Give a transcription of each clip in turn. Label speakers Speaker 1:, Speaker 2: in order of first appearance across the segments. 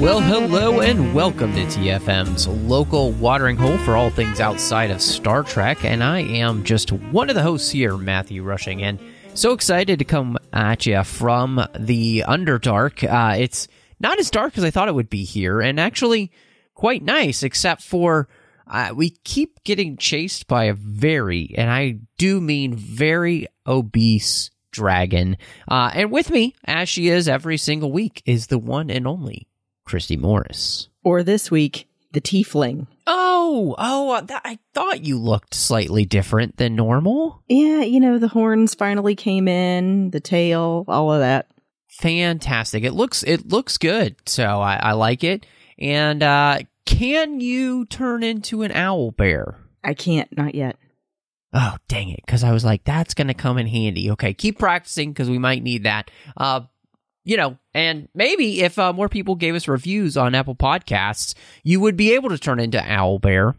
Speaker 1: Well, hello and welcome to TFM's local watering hole for all things outside of Star Trek. And I am just one of the hosts here, Matthew Rushing, and so excited to come at you from the Underdark. Uh, it's not as dark as I thought it would be here, and actually quite nice, except for uh, we keep getting chased by a very, and I do mean very obese dragon. Uh, and with me, as she is every single week, is the one and only Christy Morris.
Speaker 2: Or this week, the tiefling.
Speaker 1: Oh, oh, uh, that, I thought you looked slightly different than normal.
Speaker 2: Yeah, you know, the horns finally came in, the tail, all of that.
Speaker 1: Fantastic. It looks it looks good. So I, I like it. And uh can you turn into an owl bear?
Speaker 2: I can't, not yet.
Speaker 1: Oh, dang it. Because I was like, that's going to come in handy. Okay, keep practicing because we might need that. Uh, you know, and maybe if uh, more people gave us reviews on Apple Podcasts, you would be able to turn into Owl Bear.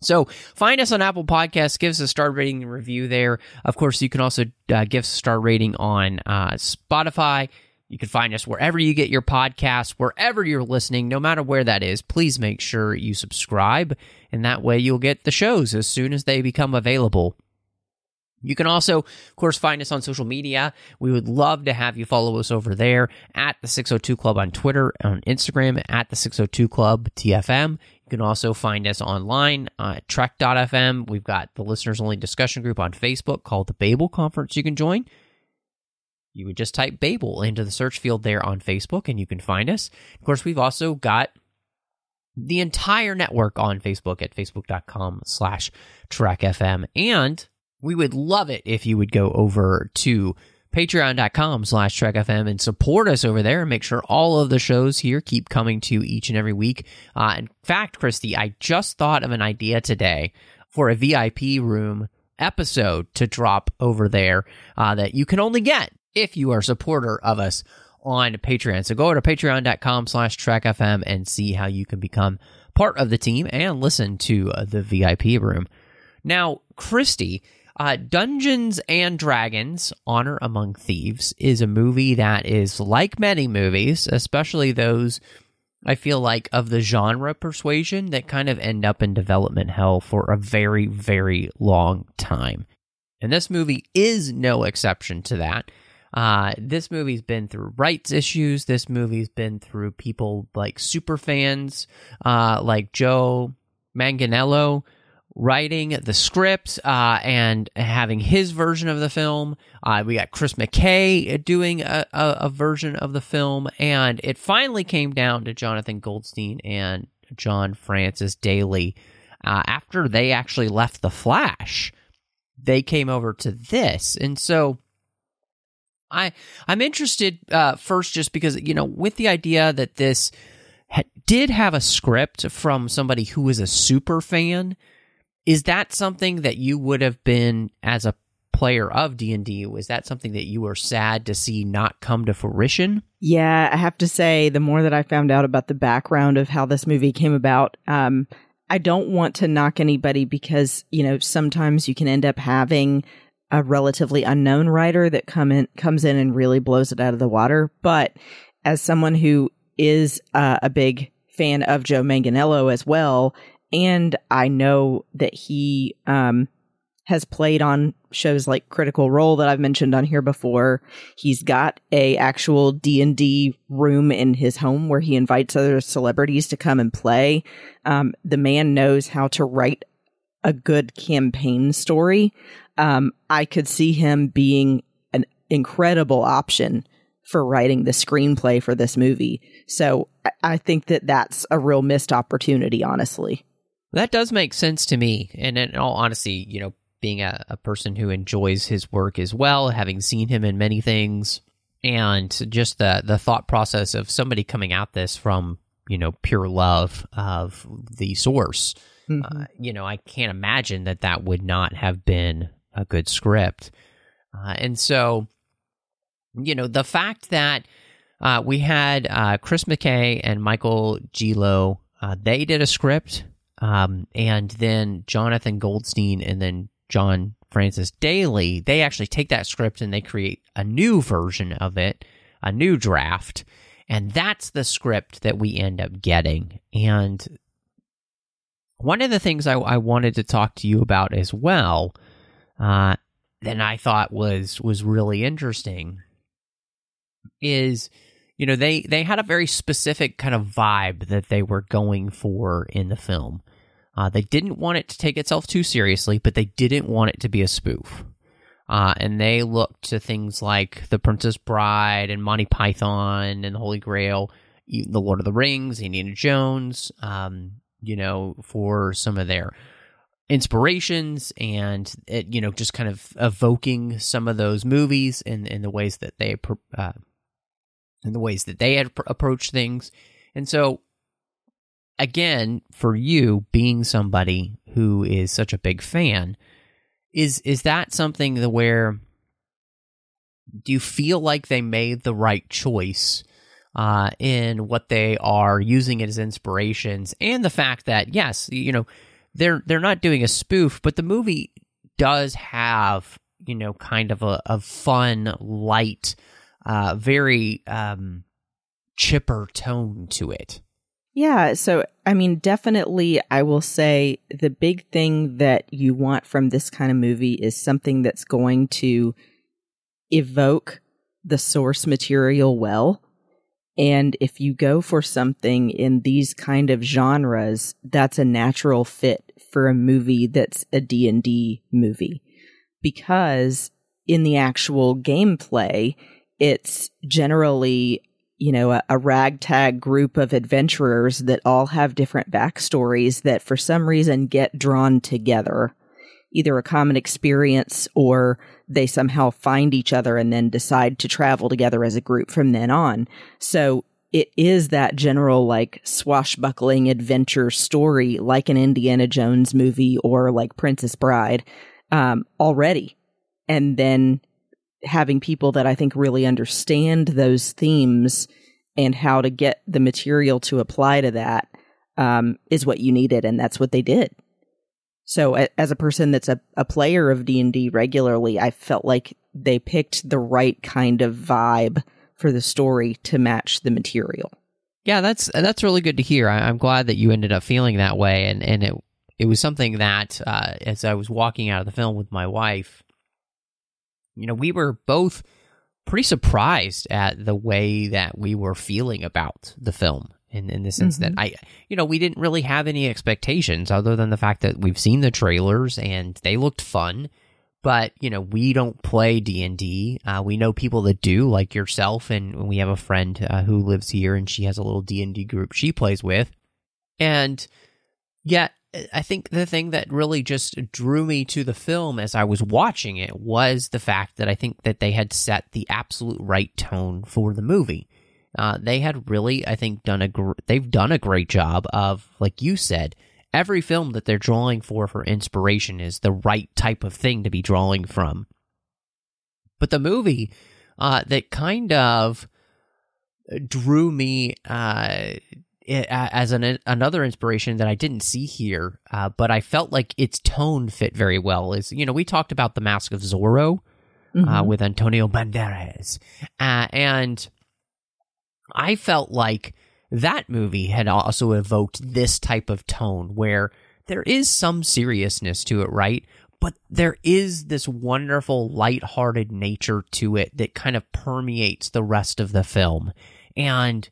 Speaker 1: So find us on Apple Podcasts, give us a star rating and review there. Of course, you can also uh, give us a star rating on uh, Spotify. You can find us wherever you get your podcasts, wherever you're listening, no matter where that is. Please make sure you subscribe, and that way you'll get the shows as soon as they become available. You can also, of course, find us on social media. We would love to have you follow us over there at the 602 Club on Twitter, on Instagram, at the 602 Club TFM. You can also find us online uh, at trek.fm. We've got the listeners only discussion group on Facebook called the Babel Conference you can join. You would just type Babel into the search field there on Facebook and you can find us. Of course, we've also got the entire network on Facebook at facebook.com slash trekfm. And we would love it if you would go over to patreon.com slash trekfm and support us over there and make sure all of the shows here keep coming to you each and every week. Uh, in fact, Christy, I just thought of an idea today for a VIP room episode to drop over there uh, that you can only get if you are a supporter of us on Patreon. So go over to patreon.com slash trekfm and see how you can become part of the team and listen to uh, the VIP room. Now, Christy, uh, Dungeons and Dragons Honor Among Thieves is a movie that is like many movies, especially those I feel like of the genre persuasion that kind of end up in development hell for a very, very long time. And this movie is no exception to that. Uh, this movie's been through rights issues. This movie's been through people like super fans, uh, like Joe Manganiello writing the script uh, and having his version of the film. Uh, we got Chris McKay doing a, a, a, version of the film, and it finally came down to Jonathan Goldstein and John Francis Daly. Uh, after they actually left The Flash, they came over to this, and so. I I'm interested uh, first just because you know with the idea that this ha- did have a script from somebody who was a super fan is that something that you would have been as a player of D&D was that something that you were sad to see not come to fruition?
Speaker 2: Yeah, I have to say the more that I found out about the background of how this movie came about, um, I don't want to knock anybody because, you know, sometimes you can end up having a relatively unknown writer that come in comes in and really blows it out of the water, but as someone who is uh, a big fan of Joe Manganiello as well, and I know that he um, has played on shows like Critical Role that I've mentioned on here before. He's got a actual D and D room in his home where he invites other celebrities to come and play. Um, the man knows how to write a good campaign story. Um, I could see him being an incredible option for writing the screenplay for this movie. So I, I think that that's a real missed opportunity, honestly.
Speaker 1: That does make sense to me. And in all honesty, you know, being a, a person who enjoys his work as well, having seen him in many things, and just the the thought process of somebody coming at this from you know pure love of the source.
Speaker 2: Mhm.
Speaker 1: Uh, you know, I can't imagine that that would not have been a good script. Uh, and so, you know, the fact that uh, we had uh, Chris McKay and Michael Gilio, uh, they did a script, um, and then Jonathan Goldstein and then John Francis Daly, they actually take that script and they create a new version of it, a new draft. And that's the script that we end up getting. And one of the things I, I wanted to talk to you about as well, uh, that I thought was was really interesting, is you know they they had a very specific kind of vibe that they were going for in the film. Uh, they didn't want it to take itself too seriously, but they didn't want it to be a spoof. Uh, and they looked to things like The Princess Bride and Monty Python and the Holy Grail, The Lord of the Rings, Indiana Jones, um, you know, for some of their inspirations and, it, you know, just kind of evoking some of those movies in, in the ways that they, uh, in the ways that they had pr- approached things. And so, again, for you being somebody who is such a big fan, is is that something where do you feel like they made the right choice uh, in what they are using it as inspirations, and the fact that yes, you know they're they're not doing a spoof, but the movie does have you know kind of a, a fun, light, uh, very um, chipper tone to it.
Speaker 2: Yeah. So, I mean, definitely, I will say the big thing that you want from this kind of movie is something that's going to evoke the source material well. And if you go for something in these kind of genres, that's a natural fit for a movie that's a D&D movie. Because in the actual gameplay, it's generally you know, a, a, ragtag group of adventurers that all have different backstories that for some reason get drawn together, either a common experience or they somehow find each other and then decide to travel together as a group from then on. So it is that general like swashbuckling adventure story, like an Indiana Jones movie or like Princess Bride, um, already. And then having people that I think really understand those themes and how to get the material to apply to that um, is what you needed, and that's what they did. So, as a person that's a, a player of D and D regularly, I felt like they picked the right kind of vibe for the story to match the material.
Speaker 1: Yeah, that's that's really good to hear. I, I'm glad that you ended up feeling that way, and and it it was something that uh, as I was walking out of the film with my wife, you know, we were both pretty surprised at the way that we were feeling about the film. In, in the sense that I, you know, we didn't really have any expectations other than the fact that we've seen the trailers and they looked fun. But you know, we don't play D and D. Uh, we know people that do, like yourself, and we have a friend uh, who lives here, and she has a little D and D group she plays with. And yet, I think the thing that really just drew me to the film as I was watching it was the fact that I think that they had set the absolute right tone for the movie. Uh, they had really, I think, done a gr- they've done a great job of, like you said, every film that they're drawing for for inspiration is the right type of thing to be drawing from. But the movie uh, that kind of drew me uh, as an another inspiration that I didn't see here, uh, but I felt like its tone fit very well. Is you know we talked about the Mask of Zorro
Speaker 2: Mm-hmm.
Speaker 1: uh, with Antonio Banderas, uh, and I felt like that movie had also evoked this type of tone where there is some seriousness to it, right? But there is this wonderful light-hearted nature to it that kind of permeates the rest of the film. And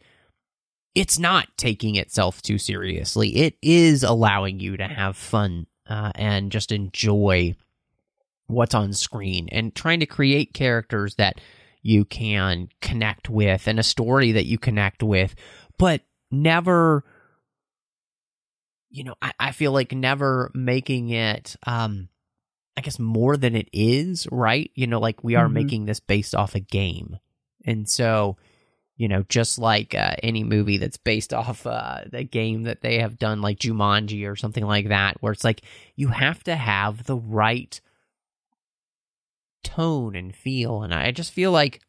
Speaker 1: it's not taking itself too seriously. It is allowing you to have fun uh, and just enjoy what's on screen and trying to create characters that you can connect with and a story that you connect with, but never, you know, I, I feel like never making it, um, I guess more than it is, right? You know, like we are
Speaker 2: Mhm.
Speaker 1: making this based off a game. And so, you know, just like uh, any movie that's based off uh, the game that they have done, like Jumanji or something like that, where it's like you have to have the right tone and feel. And I just feel like,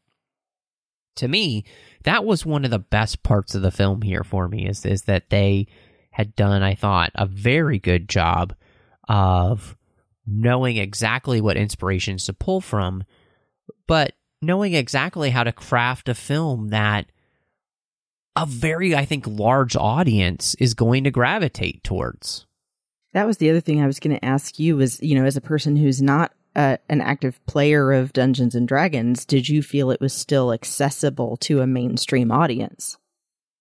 Speaker 1: to me, that was one of the best parts of the film here for me is is that they had done, I thought, a very good job of knowing exactly what inspirations to pull from, but knowing exactly how to craft a film that a very, I think, large audience is going to gravitate towards.
Speaker 2: That was the other thing I was going to ask you was, you know, as a person who's not uh, an active player of Dungeons and Dragons, did you feel it was still accessible to a mainstream audience?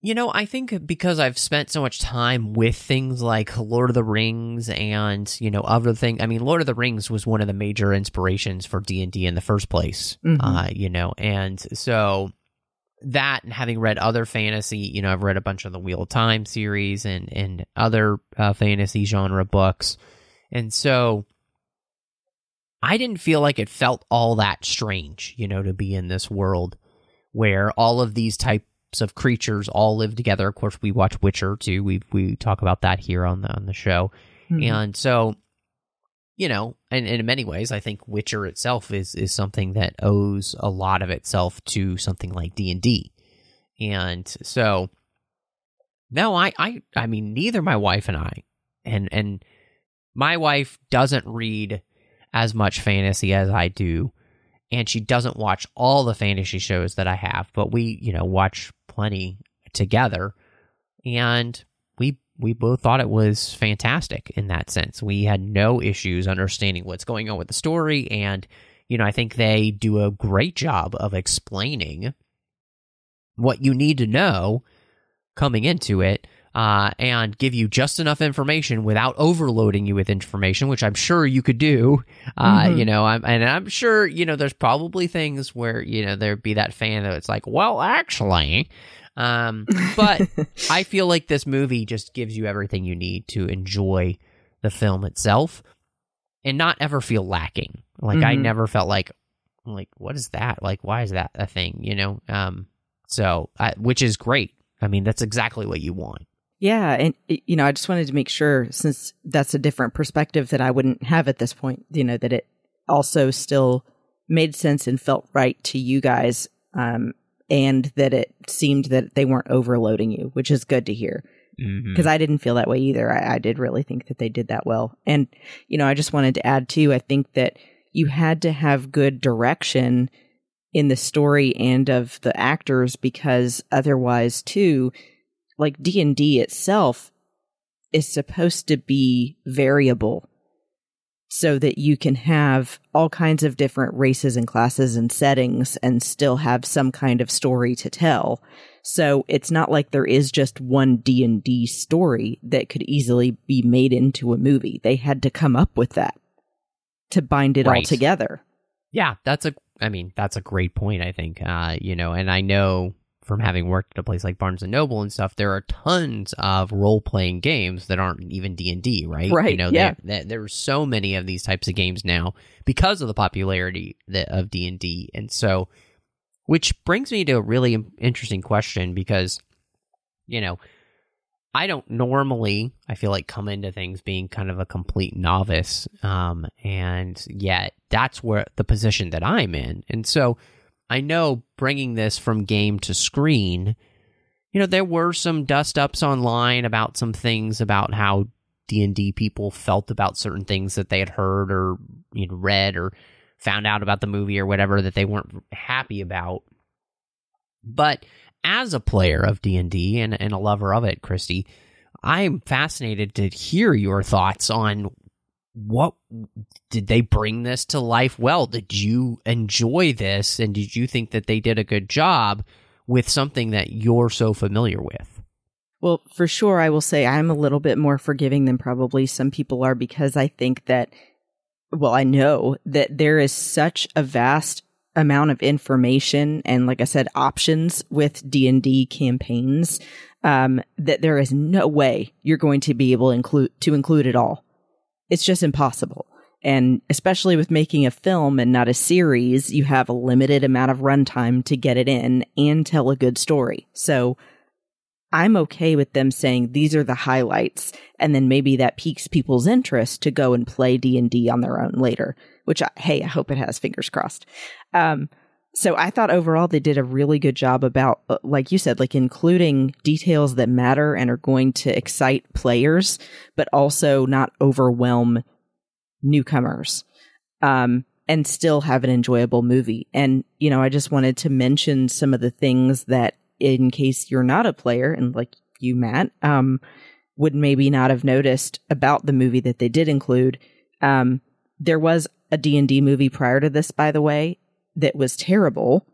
Speaker 1: You know, I think because I've spent so much time with things like Lord of the Rings and you know other things. I mean, Lord of the Rings was one of the major inspirations for D and D in the first place.
Speaker 2: Mhm.
Speaker 1: Uh, you know, and so that and having read other fantasy, you know, I've read a bunch of the Wheel of Time series and and other uh, fantasy genre books, and so I didn't feel like it felt all that strange, you know, to be in this world where all of these types of creatures all live together. Of course, we watch Witcher too. We we talk about that here on the on the show,
Speaker 2: Mhm.
Speaker 1: and so you know, and, and in many ways, I think Witcher itself is is something that owes a lot of itself to something like D and D, and so no, I I I mean, neither my wife and I, and and my wife doesn't read as much fantasy as I do, and she doesn't watch all the fantasy shows that I have, but we, you know, watch plenty together, and we we both thought it was fantastic in that sense. We had no issues understanding what's going on with the story, and you know, I think they do a great job of explaining what you need to know coming into it uh, and give you just enough information without overloading you with information, which I'm sure you could do. Uh,
Speaker 2: Mhm.
Speaker 1: You know, I'm, and I'm sure you know there's probably things where you know there'd be that fan that's like, well, actually, um, but I feel like this movie just gives you everything you need to enjoy the film itself and not ever feel lacking. Like I
Speaker 2: Mhm.
Speaker 1: never felt like like what is that? Like why is that a thing, you know? Um so I, which is great. I mean, that's exactly what you want.
Speaker 2: Yeah, and you know, I just wanted to make sure since that's a different perspective that I wouldn't have at this point, you know, that it also still made sense and felt right to you guys um and that it seemed that they weren't overloading you, which is good to hear
Speaker 1: Mm-hmm.
Speaker 2: because I didn't feel that way either. I, I did really think that they did that well. And, you know, I just wanted to add too, I think that you had to have good direction in the story and of the actors because otherwise too, like D&D itself is supposed to be variable so that you can have all kinds of different races and classes and settings and still have some kind of story to tell. So it's not like there is just one D&D story that could easily be made into a movie. They had to come up with that to bind it all together.
Speaker 1: Yeah, that's a. I mean, that's a great point. I think, uh, you know, and I know from having worked at a place like Barnes and Noble and stuff, there are tons of role playing games that aren't even D and D, right?
Speaker 2: Right,
Speaker 1: You know,
Speaker 2: yeah.
Speaker 1: there- there- there's so many of these types of games now because of the popularity that, of D and D, and so, which brings me to a really interesting question because, you know, I don't normally, I feel like, come into things being kind of a complete novice. Um, and yet that's where the position that I'm in. And so I know bringing this from game to screen, you know, there were some dust ups online about some things about how D&D people felt about certain things that they had heard or you know, read or found out about the movie or whatever that they weren't happy about. But as a player of D&D and, and a lover of it, Christy, I'm fascinated to hear your thoughts on what did they bring this to life well? Did you enjoy this and did you think that they did a good job with something that you're so familiar with?
Speaker 2: Well, for sure, I will say I'm a little bit more forgiving than probably some people are because I think that, well, I know that there is such a vast amount of information and, like I said, options with D and D campaigns um, that there is no way you're going to be able include to include it all. It's just impossible. And especially with making a film and not a series, you have a limited amount of runtime to get it in and tell a good story. So I'm okay with them saying these are the highlights and then maybe that piques people's interest to go and play D&D on their own later, which I, hey, I hope it has fingers crossed. Um, so I thought overall they did a really good job about, uh, like you said, like including details that matter and are going to excite players, but also not overwhelm newcomers. Um, and still have an enjoyable movie. And, you know, I just wanted to mention some of the things that in case you're not a player and like you, Matt, um, would maybe not have noticed about the movie that they did include. Um, there was a D&D movie prior to this, by the way, that was terrible,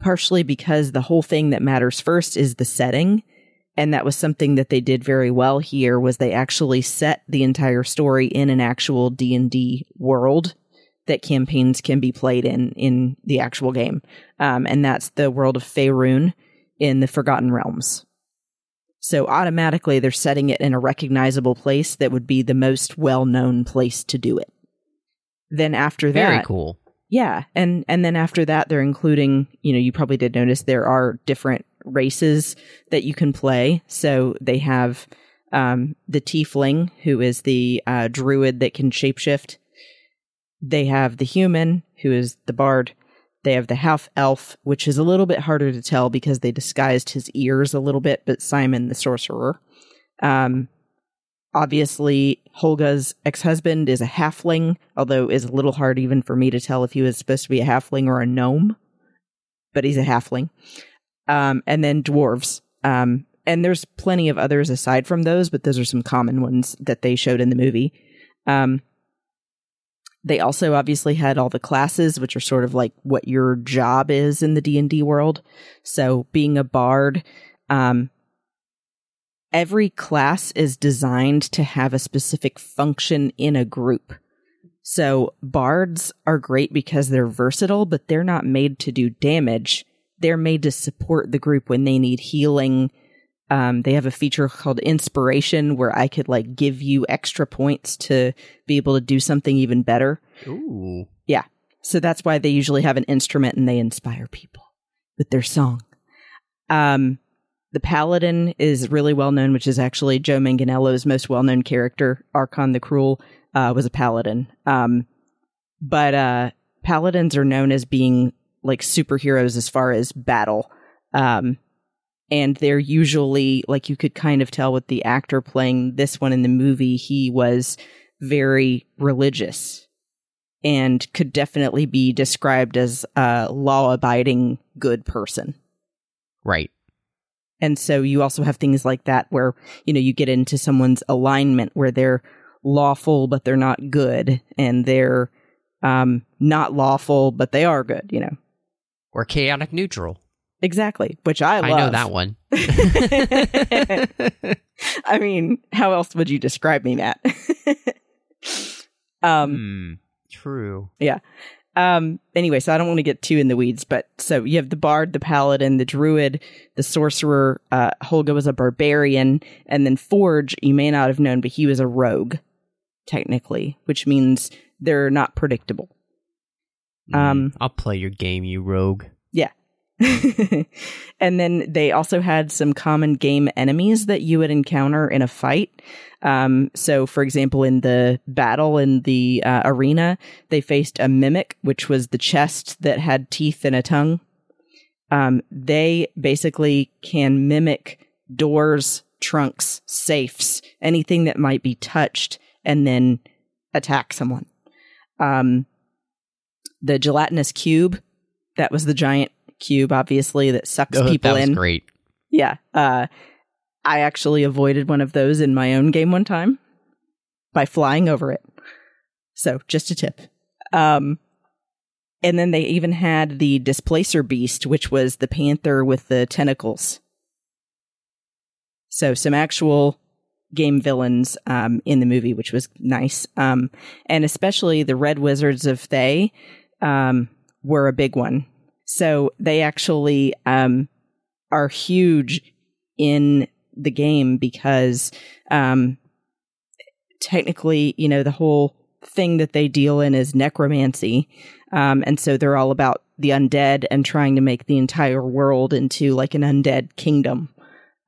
Speaker 2: partially because the whole thing that matters first is the setting. And that was something that they did very well here was they actually set the entire story in an actual D&D world that campaigns can be played in in the actual game. Um, and that's the world of Faerun in the Forgotten Realms. So automatically they're setting it in a recognizable place that would be the most well-known place to do it. Then after that,
Speaker 1: Very cool.
Speaker 2: Yeah, and and then after that, they're including. You know, you probably did notice there are different races that you can play. So they have um, the tiefling, who is the uh, druid that can shapeshift. They have the human, who is the bard. They have the half elf, which is a little bit harder to tell because they disguised his ears a little bit, but Simon the sorcerer. Um, obviously, Holga's ex husband is a halfling, although it's a little hard even for me to tell if he was supposed to be a halfling or a gnome, but he's a halfling. Um, and then dwarves. Um, and there's plenty of others aside from those, but those are some common ones that they showed in the movie. Um, they also obviously had all the classes, which are sort of like what your job is in the D and D world. So being a bard, um, every class is designed to have a specific function in a group. So bards are great because they're versatile, but they're not made to do damage. They're made to support the group when they need healing. Um, they have a feature called inspiration where I could like give you extra points to be able to do something even better.
Speaker 1: Ooh.
Speaker 2: Yeah. So that's why they usually have an instrument and they inspire people with their song. Um, the Paladin is really well known, which is actually Joe Manganiello's most well known character. Arkhan the Cruel uh, was a Paladin. Um, but uh, Paladins are known as being like superheroes as far as battle. Um, and they're usually, like you could kind of tell with the actor playing this one in the movie, he was very religious and could definitely be described as a law abiding good person.
Speaker 1: Right.
Speaker 2: And so you also have things like that where, you know, you get into someone's alignment where they're lawful, but they're not good, and they're um, not lawful, but they are good, you know.
Speaker 1: Or chaotic neutral.
Speaker 2: Exactly, which I love.
Speaker 1: I know that one.
Speaker 2: I mean, how else would you describe me, Matt? um,
Speaker 1: Hmm. True.
Speaker 2: Yeah. Um, anyway, so I don't want to get too in the weeds, but so you have the bard, the paladin, the druid, the sorcerer. Uh, Holga was a barbarian, and then Forge, you may not have known, but he was a rogue, technically, which means they're not predictable. Um,
Speaker 1: Hmm. I'll play your game, you rogue.
Speaker 2: Yeah. and then they also had some common game enemies that you would encounter in a fight. Um, so, for example, in the battle in the uh, arena, they faced a mimic, which was the chest that had teeth and a tongue. Um, they basically can mimic doors, trunks, safes, anything that might be touched, and then attack someone. Um, the gelatinous cube, that was the giant cube, obviously, that sucks
Speaker 1: Oh,
Speaker 2: people
Speaker 1: that
Speaker 2: in.
Speaker 1: great.
Speaker 2: Yeah. Uh, I actually avoided one of those in my own game one time by flying over it. So, just a tip. Um, and then they even had the displacer beast, which was the panther with the tentacles. So, some actual game villains um, in the movie, which was nice. Um, and especially the Red Wizards of Thay um, were a big one. So, they actually um, are huge in the game because um technically you know the whole thing that they deal in is necromancy. Um, and so they're all about the undead and trying to make the entire world into like an undead kingdom.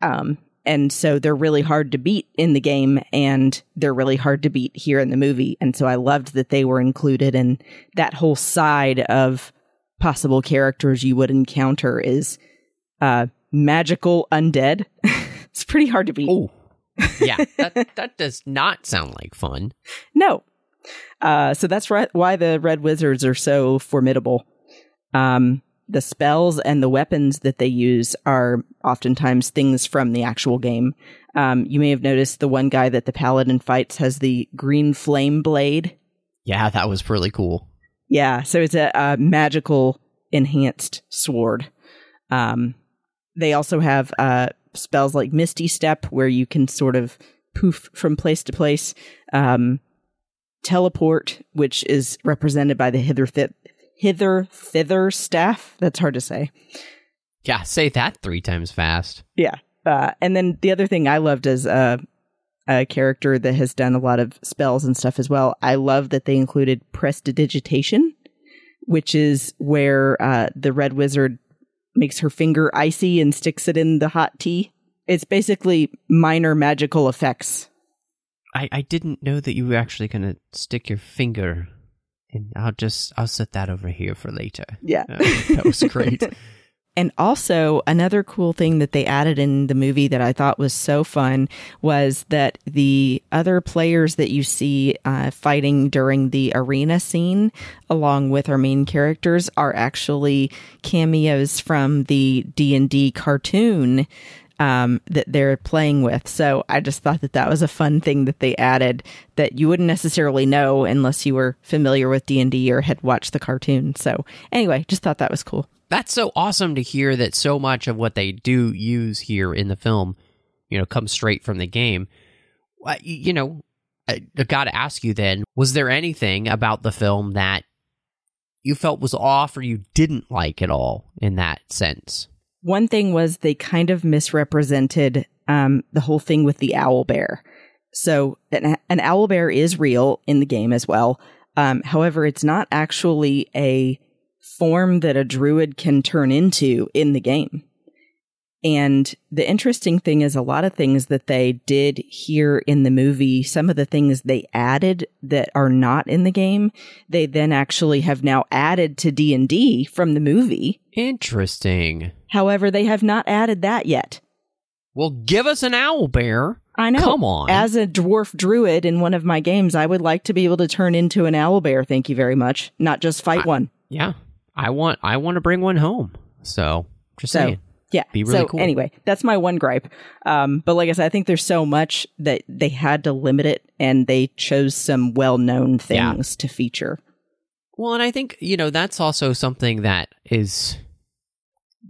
Speaker 2: Um, and so they're really hard to beat in the game and they're really hard to beat here in the movie. And so I loved that they were included in that whole side of possible characters you would encounter is uh, magical undead. it's pretty hard to beat.
Speaker 1: Oh, yeah, that that does not sound like fun.
Speaker 2: No. Uh, so that's right why the red wizards are so formidable. Um, the spells and the weapons that they use are oftentimes things from the actual game. Um, you may have noticed the one guy that the paladin fights has the green flame blade.
Speaker 1: Yeah, that was really cool.
Speaker 2: Yeah, so it's a, a magical enhanced sword. Um, they also have uh, spells like Misty Step, where you can sort of poof from place to place. Um, teleport, which is represented by the hither th- hither thither staff. That's hard to say.
Speaker 1: Yeah, say that three times fast.
Speaker 2: Yeah. Uh, and then the other thing I loved is a, a character that has done a lot of spells and stuff as well. I love that they included prestidigitation, which is where uh, the red wizard makes her finger icy and sticks it in the hot tea. It's basically minor magical effects.
Speaker 1: I, I didn't know that you were actually going to stick your finger and I'll just I'll set that over here for later.
Speaker 2: Yeah.
Speaker 1: Uh, that was great.
Speaker 2: And also, another cool thing that they added in the movie that I thought was so fun was that the other players that you see uh, fighting during the arena scene, along with our main characters, are actually cameos from the D and D cartoon um, that they're playing with. So I just thought that that was a fun thing that they added that you wouldn't necessarily know unless you were familiar with D and D or had watched the cartoon. So anyway, just thought that was cool
Speaker 1: that's so awesome to hear that so much of what they do use here in the film, you know, comes straight from the game. You know, I, got to ask you then: was there anything about the film that you felt was off or you didn't like at all in that sense?
Speaker 2: One thing was they kind of misrepresented um, the whole thing with the owl bear. So an, an owl bear is real in the game as well. Um, however, it's not actually a form that a druid can turn into in the game. And the interesting thing is a lot of things that they did here in the movie, some of the things they added that are not in the game, they then actually have now added to D&D from the movie.
Speaker 1: Interesting.
Speaker 2: However, they have not added that yet.
Speaker 1: Well, give us an owl bear.
Speaker 2: I know.
Speaker 1: Come on.
Speaker 2: As a dwarf druid in one of my games, I would like to be able to turn into an owl bear, thank you very much, not just fight
Speaker 1: I,
Speaker 2: one.
Speaker 1: Yeah. I want I want to bring one home. So just
Speaker 2: so,
Speaker 1: saying.
Speaker 2: Yeah.
Speaker 1: Be really
Speaker 2: so
Speaker 1: cool.
Speaker 2: anyway, that's my one gripe. Um, but like I said, I think there's so much that they had to limit it, and they chose some well-known things yeah. to feature.
Speaker 1: Well, and I think you know that's also something that is,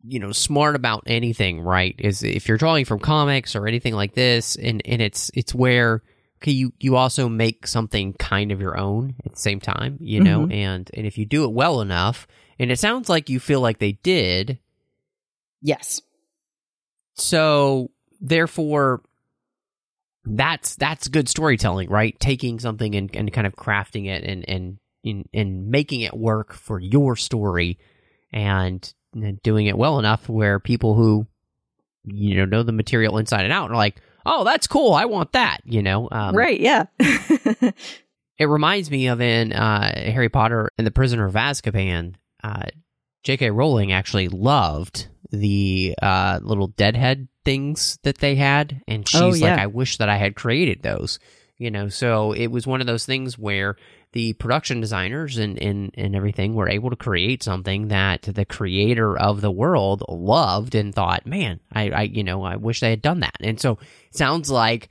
Speaker 1: you know, smart about anything, right? Is if you're drawing from comics or anything like this, and and it's it's where okay, you you also make something kind of your own at the same time, you know,
Speaker 2: Mm-hmm.
Speaker 1: and and if you do it well enough, and it sounds like you feel like they did,
Speaker 2: Yes.
Speaker 1: so therefore that's that's good storytelling right taking something and, and kind of crafting it and and and, and making it work for your story and, and doing it well enough where people who you know know the material inside and out are like oh that's cool i want that you know um,
Speaker 2: right. Yeah.
Speaker 1: it reminds me of in uh, Harry Potter and the Prisoner of Azkaban. Uh, J.K. Rowling actually loved the uh, little deadhead things that they had, and she's
Speaker 2: Oh,
Speaker 1: like, "I wish that I had created those." You know, so it was one of those things where the production designers and, and, and everything were able to create something that the creator of the world loved and thought, man, I, I you know, I wish they had done that. And so it sounds like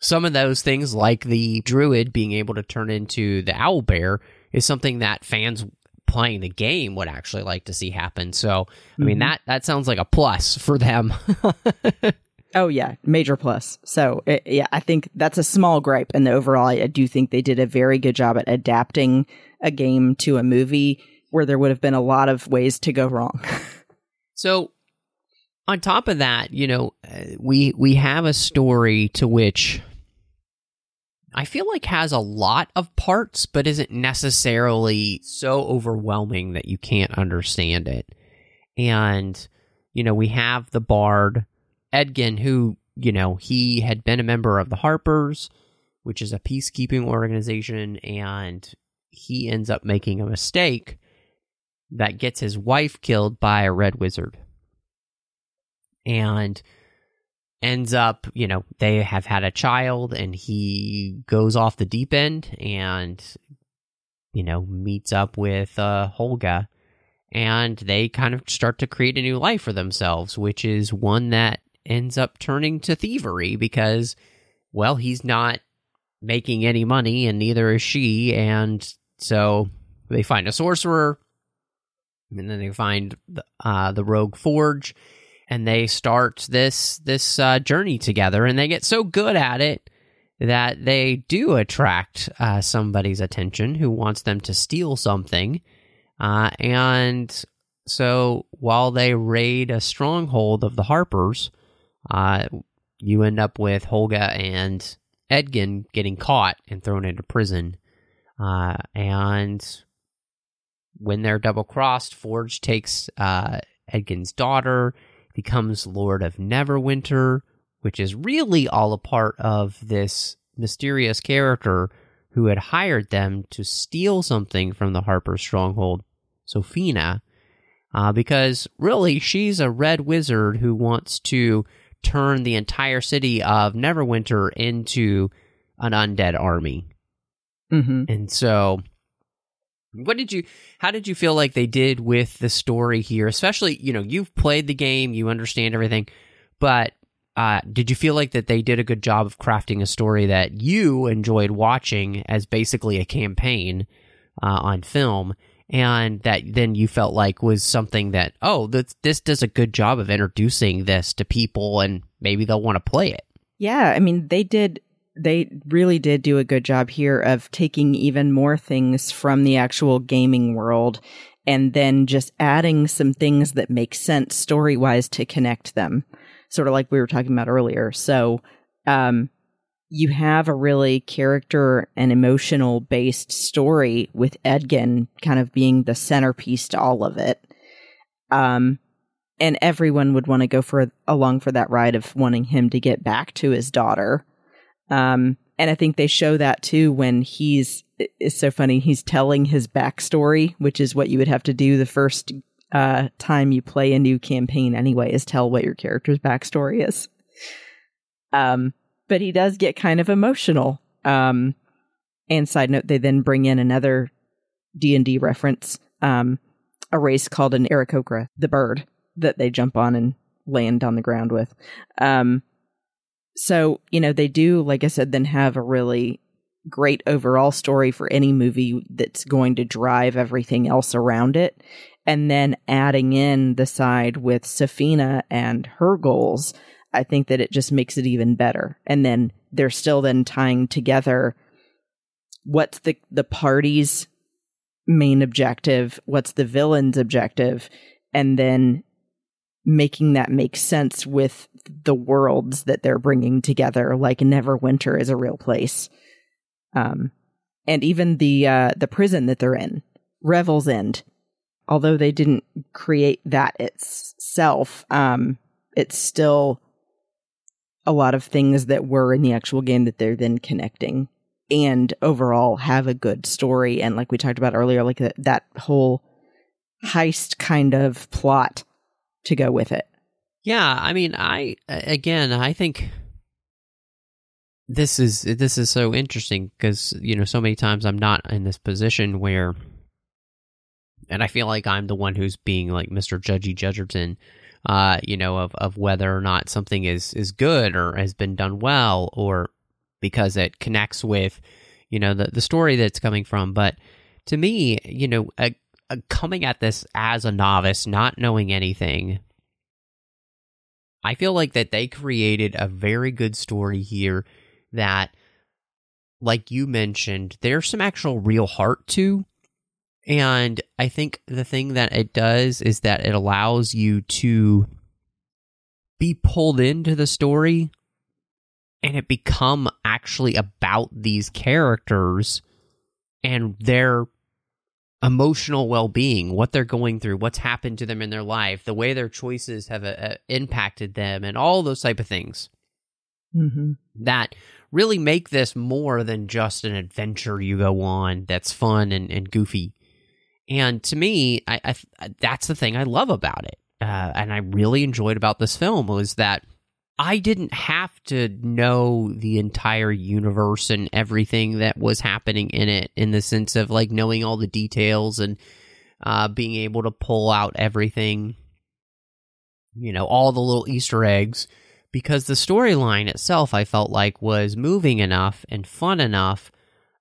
Speaker 1: some of those things, like the druid being able to turn into the owl bear, is something that fans playing the game would actually like to see happen. So, I mean,
Speaker 2: Mhm.
Speaker 1: that that sounds like a plus for them.
Speaker 2: oh yeah, major plus. So it, yeah, I think that's a small gripe, and overall, I, I do think they did a very good job at adapting a game to a movie where there would have been a lot of ways to go wrong.
Speaker 1: So, on top of that, you know, uh, we we have a story to which I feel like has a lot of parts, but isn't necessarily so overwhelming that you can't understand it. And, you know, we have the bard, Edgin, who, you know, he had been a member of the Harpers, which is a peacekeeping organization, and he ends up making a mistake that gets his wife killed by a red wizard. And ends up, you know, they have had a child and he goes off the deep end and, you know, meets up with uh, Holga and they kind of start to create a new life for themselves, which is one that ends up turning to thievery because, well, he's not making any money and neither is she. And so they find a sorcerer and then they find the, uh, the rogue forge and they start this this uh, journey together, and they get so good at it that they do attract uh, somebody's attention who wants them to steal something, uh, and so while they raid a stronghold of the Harpers, uh, you end up with Holga and Edgin getting caught and thrown into prison, uh, and when they're double crossed, Forge takes uh, Edgin's daughter becomes Lord of Neverwinter, which is really all a part of this mysterious character who had hired them to steal something from the Harper stronghold, Sofina, uh, because really she's a red wizard who wants to turn the entire city of Neverwinter into an undead army.
Speaker 2: Mm-hmm.
Speaker 1: And so what did you how did you feel like they did with the story here? Especially, you know, you've played the game, you understand everything, but uh, did you feel like that they did a good job of crafting a story that you enjoyed watching as basically a campaign uh, on film and that then you felt like was something that oh this, this does a good job of introducing this to people and maybe they'll want to play it
Speaker 2: Yeah, I mean, they did they really did do a good job here of taking even more things from the actual gaming world and then just adding some things that make sense story wise to connect them. Sort of like we were talking about earlier. So, um, you have a really character and emotional based story with Edgin kind of being the centerpiece to all of it. Um, and everyone would want to go for along for that ride of wanting him to get back to his daughter um, and I think they show that too when he's, it's so funny. He's telling his backstory, which is what you would have to do the first uh, time you play a new campaign anyway, is tell what your character's backstory is. Um, but he does get kind of emotional. Um, and side note, they then bring in another D and D reference, um, a race called an Aarakocra, the bird that they jump on and land on the ground with. Um, so, you know, they do, like I said, then have a really great overall story for any movie that's going to drive everything else around it. And then adding in the side with Sofina and her goals, I think that it just makes it even better. And then they're still then tying together what's the, the party's main objective, what's the villain's objective, and then making that make sense with the worlds that they're bringing together like neverwinter is a real place um and even the uh the prison that they're in revel's end although they didn't create that itself um it's still a lot of things that were in the actual game that they're then connecting and overall have a good story and like we talked about earlier like that, that whole heist kind of plot to go with it.
Speaker 1: Yeah, I mean, I again, I think this is this is so interesting because you know so many times I'm not in this position where, and I feel like I'm the one who's being like Mr. Judgy Judgerton, uh, you know, of of whether or not something is is good or has been done well or because it connects with, you know, the the story that's coming from. But to me, you know, a, uh, coming at this as a novice, not knowing anything, I feel like that they created a very good story here that, like you mentioned, there's some actual real heart to. And I think the thing that it does is that it allows you to be pulled into the story and it become actually about these characters and their emotional well-being what they're going through what's happened to them in their life the way their choices have uh, impacted them and all those type of things
Speaker 2: Mm-hmm.
Speaker 1: that really make this more than just an adventure you go on that's fun and, and goofy. And to me, I, I that's the thing I love about it, uh, and I really enjoyed about this film was that I didn't have to know the entire universe and everything that was happening in it, in the sense of like knowing all the details and uh, being able to pull out everything, you know, all the little Easter eggs because the storyline itself I felt like was moving enough and fun enough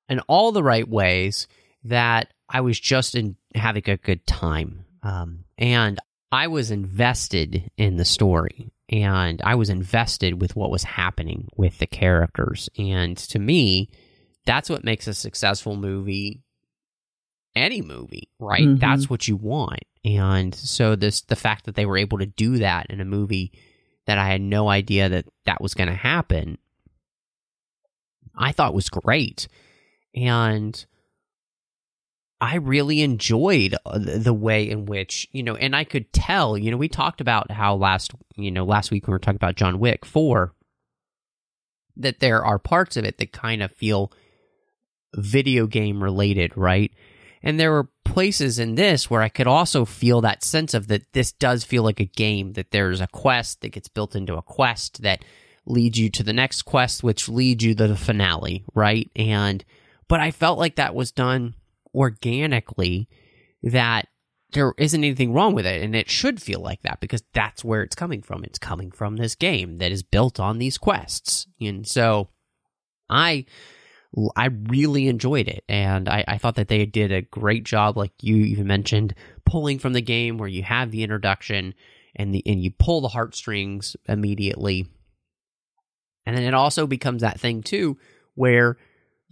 Speaker 1: in all the right ways that I was just in having a good time. Um, and I was invested in the story and I was invested with what was happening with the characters. And to me, that's what makes a successful movie any movie, right?
Speaker 2: Mhm.
Speaker 1: That's what you want. And so this the fact that they were able to do that in a movie that I had no idea that that was going to happen, I thought was great. And I really enjoyed uh, the the way in which, you know, and I could tell, you know, we talked about how last, you know, last week when we were talking about John Wick 4, that there are parts of it that kind of feel video game related, right? And there were places in this where I could also feel that sense of that this does feel like a game, that there's a quest that gets built into a quest that leads you to the next quest, which leads you to the finale, right? And, but I felt like that was done organically, that there isn't anything wrong with it. And it should feel like that because that's where it's coming from. It's coming from this game that is built on these quests. And so I, I really enjoyed it, and I, I thought that they did a great job, like you even mentioned, pulling from the game where you have the introduction and the and you pull the heartstrings immediately, and then it also becomes that thing too, where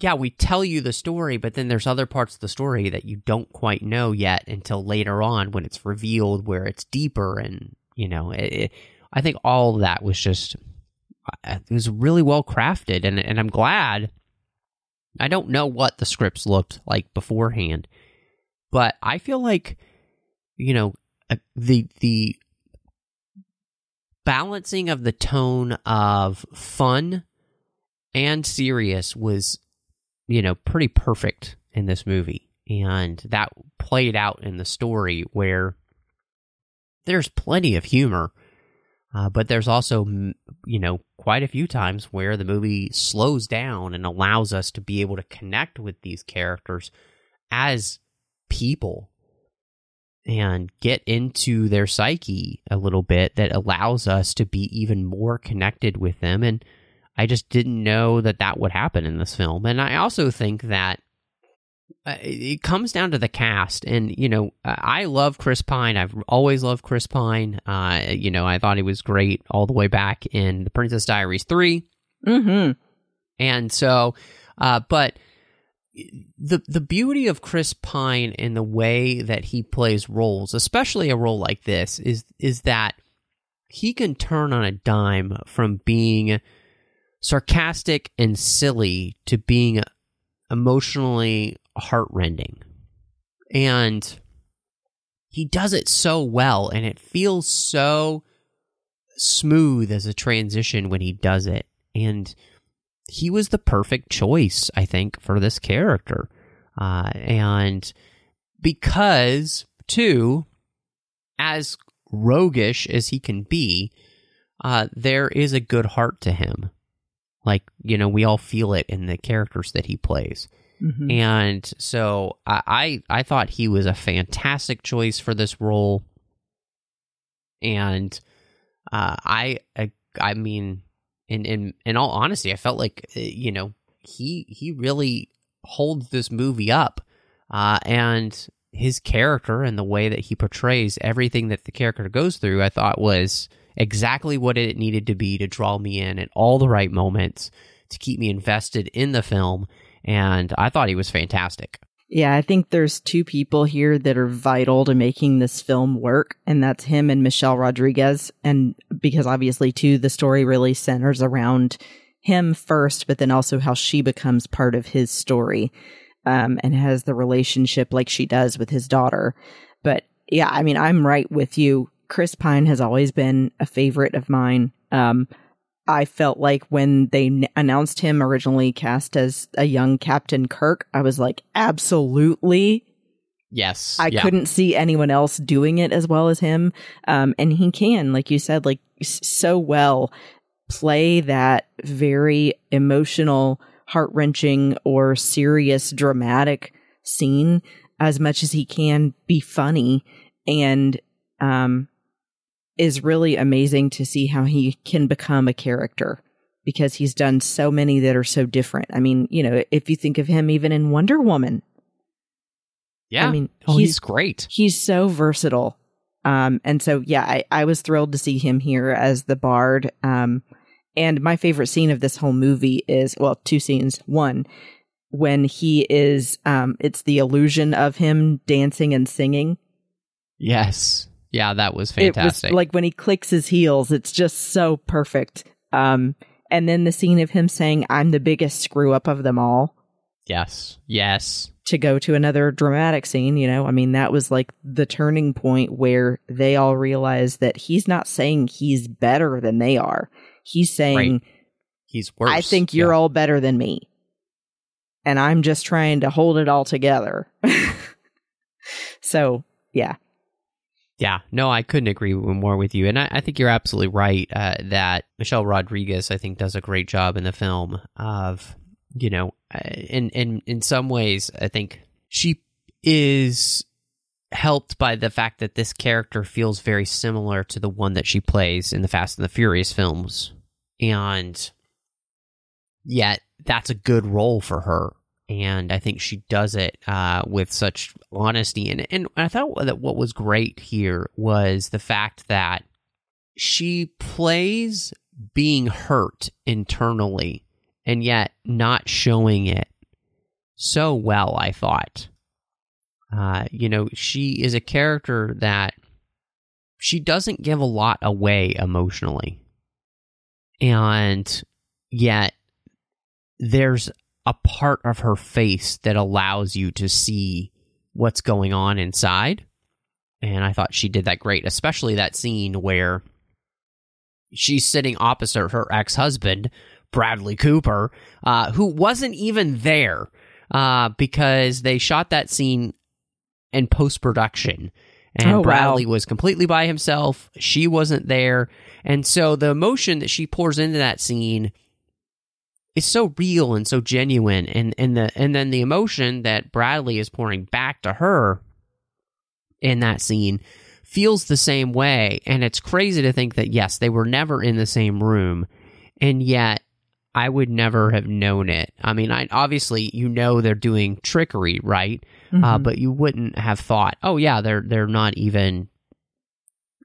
Speaker 1: yeah, we tell you the story, but then there's other parts of the story that you don't quite know yet until later on when it's revealed, where it's deeper, and you know, it, it, I think all that was just it was really well crafted, and and I'm glad. I don't know what the scripts looked like beforehand, but I feel like you know uh, the the balancing of the tone of fun and serious was you know pretty perfect in this movie and that played out in the story where there's plenty of humor uh, but there's also, you know, quite a few times where the movie slows down and allows us to be able to connect with these characters as people and get into their psyche a little bit that allows us to be even more connected with them. And I just didn't know that that would happen in this film. And I also think that uh, it comes down to the cast and you know i love chris pine i've always loved chris pine uh, you know i thought he was great all the way back in the princess diaries 3
Speaker 2: Mm-hmm.
Speaker 1: and so uh, but the the beauty of chris pine in the way that he plays roles especially a role like this is is that he can turn on a dime from being sarcastic and silly to being emotionally heartrending. And he does it so well, and it feels so smooth as a transition when he does it. And he was the perfect choice, I think, for this character. Uh, and because, too, as roguish as he can be, uh, there is a good heart to him. Like, you know, we all feel it in the characters that he plays.
Speaker 2: Mm-hmm.
Speaker 1: And so I, I I thought he was a fantastic choice for this role. And uh, I, I I mean, in in in all honesty, I felt like uh, you know he he really holds this movie up, uh, and his character and the way that he portrays everything that the character goes through, I thought was exactly what it needed to be to draw me in at all the right moments to keep me invested in the film and I thought he was fantastic.
Speaker 2: Yeah, I think there's two people here that are vital to making this film work, and that's him and Michelle Rodriguez. And because obviously, too, the story really centers around him first, but then also how she becomes part of his story um, and has the relationship like she does with his daughter. But yeah, I mean, I'm right with you. Chris Pine has always been a favorite of mine. Um, I felt like when they n- announced him originally cast as a young Captain Kirk, I was like, absolutely.
Speaker 1: Yes.
Speaker 2: I
Speaker 1: yeah.
Speaker 2: couldn't see anyone else doing it as well as him. Um, and he can, like you said, like so well play that very emotional, heart wrenching, or serious, dramatic scene as much as he can be funny and um, is really amazing to see how he can become a character because he's done so many that are so different. I mean, you know, if you think of him even in Wonder Woman,
Speaker 1: Yeah.
Speaker 2: I mean,
Speaker 1: oh,
Speaker 2: he's-
Speaker 1: he's great.
Speaker 2: he's so versatile. Um, and so, yeah, I, I was thrilled to see him here as the bard. Um, and my favorite scene of this whole movie is, well, two scenes. One, when he is, um, it's the illusion of him dancing and singing.
Speaker 1: Yes. Yeah, that was
Speaker 2: It
Speaker 1: fantastic.
Speaker 2: was like when he clicks his heels, it's just so perfect. Um, and then the scene of him saying, I'm the biggest screw up of them all.
Speaker 1: yes. Yes.
Speaker 2: to go to another dramatic scene, you know, I mean, that was like the turning point where they all realized that he's not saying he's better than they are. He's saying,
Speaker 1: Right. He's worse.
Speaker 2: I think you're
Speaker 1: Yeah.
Speaker 2: all better than me. And I'm just trying to hold it all together. so, yeah.
Speaker 1: Yeah, no, I couldn't agree more with you, and I, I think you're absolutely right uh, that Michelle Rodriguez, I think, does a great job in the film of, you know, uh, in in in some ways, I think she is helped by the fact that this character feels very similar to the one that she plays in the Fast and the Furious films, and yet that's a good role for her and I think she does it uh, with such honesty. And and I thought that what was great here was the fact that she plays being hurt internally and yet not showing it so well. I thought, uh, you know, she is a character that she doesn't give a lot away emotionally, and yet there's a part of her face that allows you to see what's going on inside. And I thought she did that great, especially that scene where she's sitting opposite her ex husband, Bradley Cooper, uh, who wasn't even there uh, because they shot that scene in post production. And
Speaker 2: Oh, wow.
Speaker 1: Bradley was completely by himself. She wasn't there. And so the emotion that she pours into that scene is so real and so genuine and and the and then the emotion that Bradley is pouring back to her in that scene feels the same way and it's crazy to think that yes they were never in the same room and yet I would never have known it. I mean, I obviously you know they're doing trickery, right? Uh,
Speaker 2: Mhm.
Speaker 1: but you wouldn't have thought, oh yeah, they're they're not even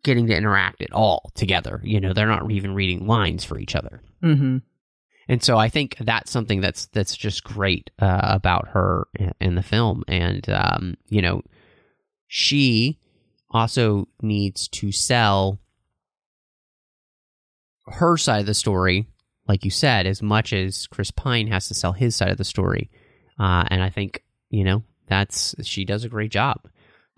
Speaker 1: getting to interact at all together. You know, they're not even reading lines for each other.
Speaker 2: Mhm.
Speaker 1: And so I think that's something that's that's just great uh, about her in, the film, and um, you know, she also needs to sell her side of the story, like you said, as much as Chris Pine has to sell his side of the story. Uh, and I think you know that's she does a great job.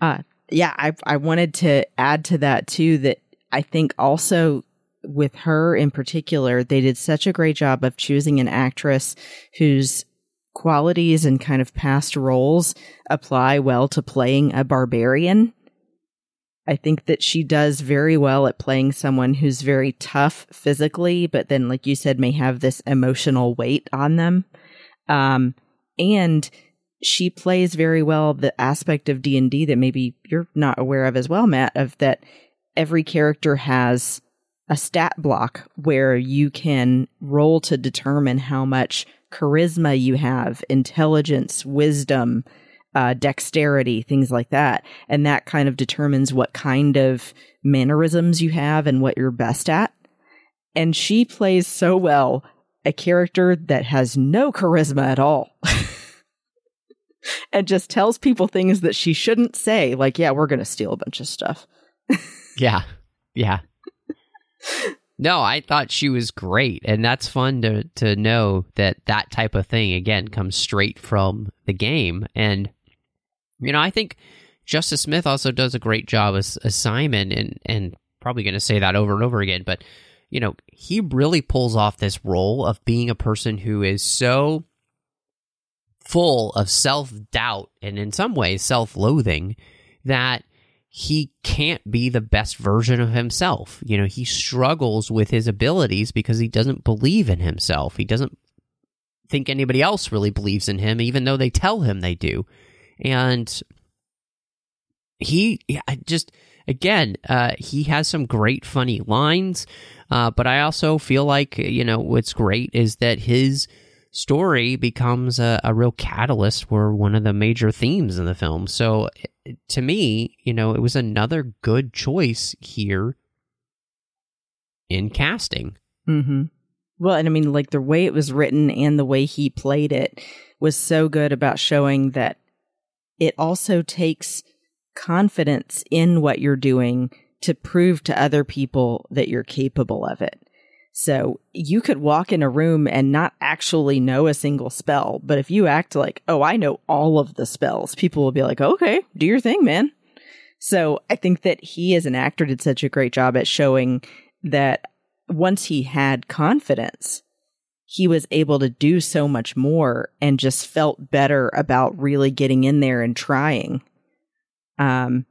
Speaker 2: Uh, yeah, I I wanted to add to that too that I think also with her in particular, they did such a great job of choosing an actress whose qualities and kind of past roles apply well to playing a barbarian. I think that she does very well at playing someone who's very tough physically, but then, like you said, may have this emotional weight on them. Um, and she plays very well the aspect of D&D that maybe you're not aware of as well, Matt, of that every character has a stat block where you can roll to determine how much charisma you have, intelligence, wisdom, uh, dexterity, things like that. And that kind of determines what kind of mannerisms you have and what you're best at. And she plays so well a character that has no charisma at all. and just tells people things that she shouldn't say, like, yeah, we're going to steal a bunch of stuff.
Speaker 1: Yeah, yeah, No, I thought she was great, and that's fun to to know that that type of thing again comes straight from the game. And you know, I think Justice Smith also does a great job as, as Simon, and and probably going to say that over and over again, but you know, he really pulls off this role of being a person who is so full of self doubt and in some ways self loathing that he can't be the best version of himself. You know, he struggles with his abilities because he doesn't believe in himself. He doesn't think anybody else really believes in him, even though they tell him they do. And he just, again, uh, he has some great funny lines. Uh, but I also feel like, you know, what's great is that his story becomes a, a, real catalyst for one of the major themes in the film. So to me, you know, it was another good choice here in casting.
Speaker 2: Mm-hmm. Well, and I mean, like the way it was written and the way he played it was so good about showing that it also takes confidence in what you're doing to prove to other people that you're capable of it. So you could walk in a room and not actually know a single spell, but if you act like, oh, I know all of the spells, people will be like, okay, do your thing, man. So I think that he as an actor did such a great job at showing that once he had confidence, he was able to do so much more and just felt better about really getting in there and trying. Um,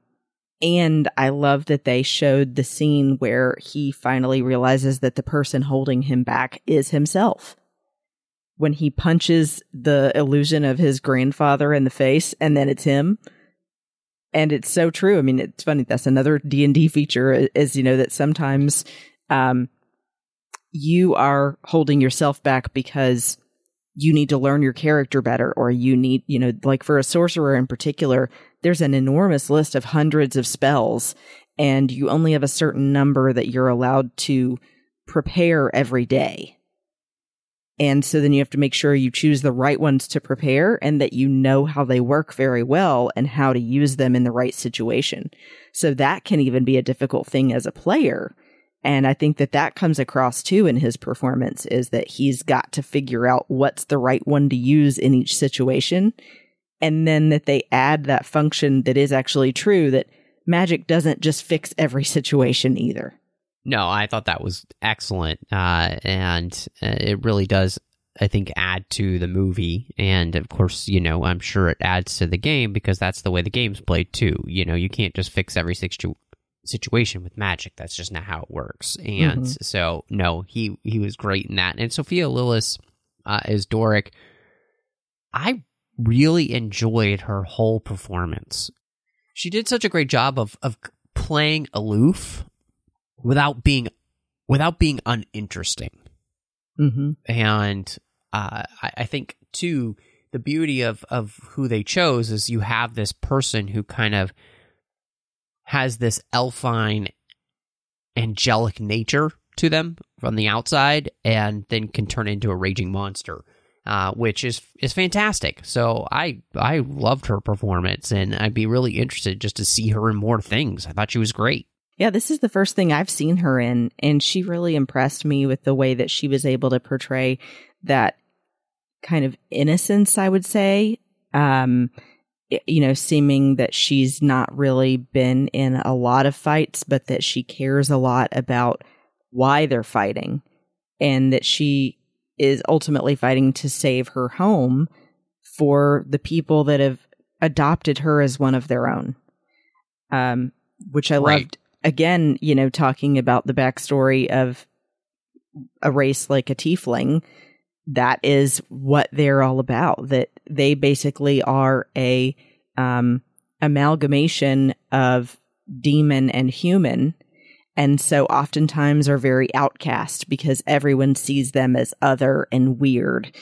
Speaker 2: and I love that they showed the scene where he finally realizes that the person holding him back is himself. When he punches the illusion of his grandfather in the face and then it's him. And it's so true. I mean, it's funny. That's another D&D feature is, you know, that sometimes, um, you are holding yourself back because you need to learn your character better or you need, you know, like for a sorcerer in particular, there's an enormous list of hundreds of spells and you only have a certain number that you're allowed to prepare every day. And so then you have to make sure you choose the right ones to prepare and that you know how they work very well and how to use them in the right situation. So that can even be a difficult thing as a player and I think that that comes across too in his performance is that he's got to figure out what's the right one to use in each situation. And then that they add that function that is actually true that magic doesn't just fix every situation either.
Speaker 1: No, I thought that was excellent. Uh, and uh, it really does, I think, add to the movie. And of course, you know, I'm sure it adds to the game because that's the way the game's played too. You know, you can't just fix every situ- situation with magic. That's just not how it works. And mm-hmm. so, no, he he was great in that. And Sophia Lillis uh, as Doric, I really enjoyed her whole performance. She did such a great job of of playing aloof without being without being uninteresting.
Speaker 2: Mm-hmm.
Speaker 1: And uh, I, I think too the beauty of of who they chose is you have this person who kind of has this elfine angelic nature to them from the outside and then can turn into a raging monster uh, which is is fantastic. So i i loved her performance and i'd be really interested just to see her in more things. I thought she was great.
Speaker 2: Yeah this is the first thing i've seen her in and she really impressed me with the way that she was able to portray that kind of innocence i would say. Um you know, seeming that she's not really been in a lot of fights, but that she cares a lot about why they're fighting and that she is ultimately fighting to save her home for the people that have adopted her as one of their own. Um, which I right. loved. Again, you know, talking about the backstory of a race like a tiefling that is what they're all about. That they basically are a um, amalgamation of demon and human. And so oftentimes are very outcast because everyone sees them as other and weird.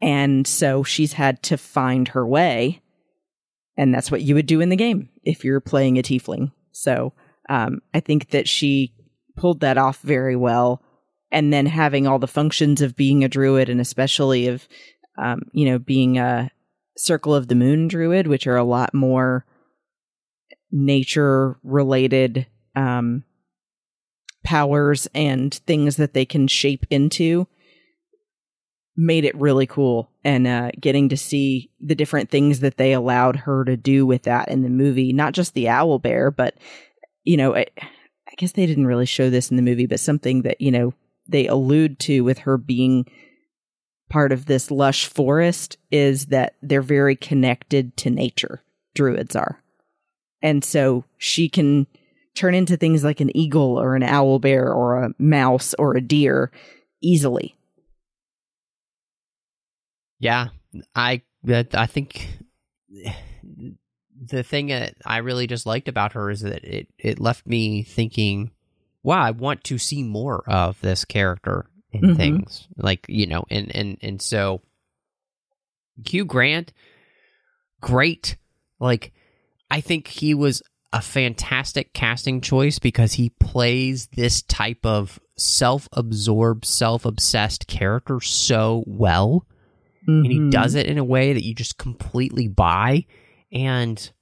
Speaker 2: And so she's had to find her way. And that's what you would do in the game if you're playing a tiefling. So um, I think that she pulled that off very well and then having all the functions of being a druid and especially of um, you know being a circle of the moon druid which are a lot more nature related um, powers and things that they can shape into made it really cool. And uh, getting to see the different things that they allowed her to do with that in the movie not just the owl bear but you know I, I guess they didn't really show this in the movie but something that you know they allude to with her being part of this lush forest is that they're very connected to nature druids are. And so she can turn into things like an eagle or an owl bear or a mouse or a deer easily.
Speaker 1: Yeah, I I think the thing that I really just liked about her is that it it left me thinking, wow, I want to see more of this character in
Speaker 2: Mhm.
Speaker 1: things like you know, and and and so Hugh Grant, great, like I think he was a fantastic casting choice because he plays this type of self-absorbed, self-obsessed character so well and he
Speaker 2: Mhm.
Speaker 1: does it in a way that you just completely buy and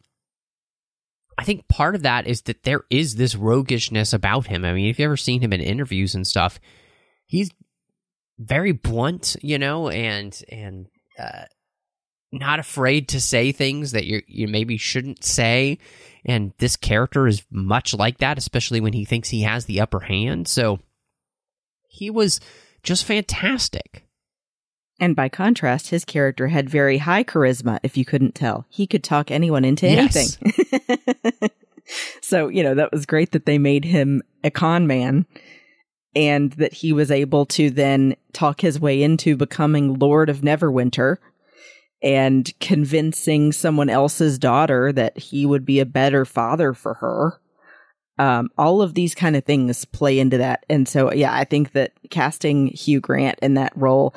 Speaker 1: i think part of that is that there is this roguishness about him. I mean if you've ever seen him in interviews and stuff he's very blunt you know and and uh not afraid to say things that you you maybe shouldn't say. And this character is much like that especially when he thinks he has the upper hand. So he was just fantastic
Speaker 2: And by contrast, his character had very high charisma, if you couldn't tell. He could talk anyone into
Speaker 1: Yes.
Speaker 2: anything. so, you know, that was great that they made him a con man and that he was able to then talk his way into becoming Lord of Neverwinter and convincing someone else's daughter that he would be a better father for her. Um, all of these kind of things play into that. And so, yeah, I think that casting Hugh Grant in that role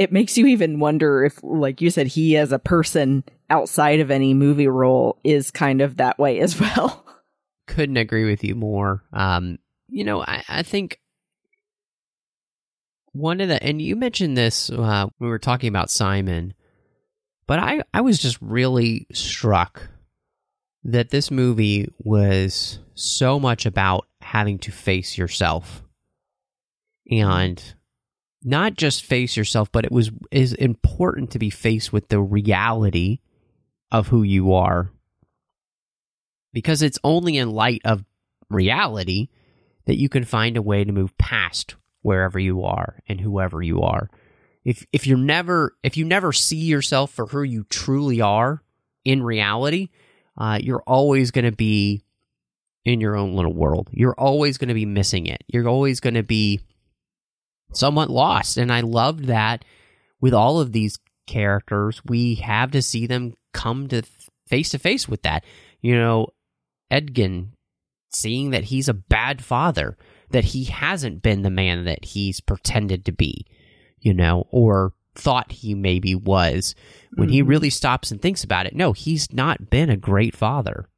Speaker 2: it makes you even wonder if, like you said, he as a person outside of any movie role is kind of that way as well.
Speaker 1: couldn't agree with you more. Um, you know, I, I think one of the, and you mentioned this uh, we were talking about Simon, but I, I was just really struck that this movie was so much about having to face yourself and not just face yourself, but it was is important to be faced with the reality of who you are because it's only in light of reality that you can find a way to move past wherever you are and whoever you are. If if you're never if you never see yourself for who you truly are in reality, uh, you're always going to be in your own little world. You're always going to be missing it. You're always going to be somewhat lost. And I loved that with all of these characters, we have to see them come to face to face with that. You know, Edgin seeing that he's a bad father, that he hasn't been the man that he's pretended to be, you know, or thought he maybe was. When he
Speaker 2: Mhm.
Speaker 1: really stops and thinks about it, no, he's not been a great father.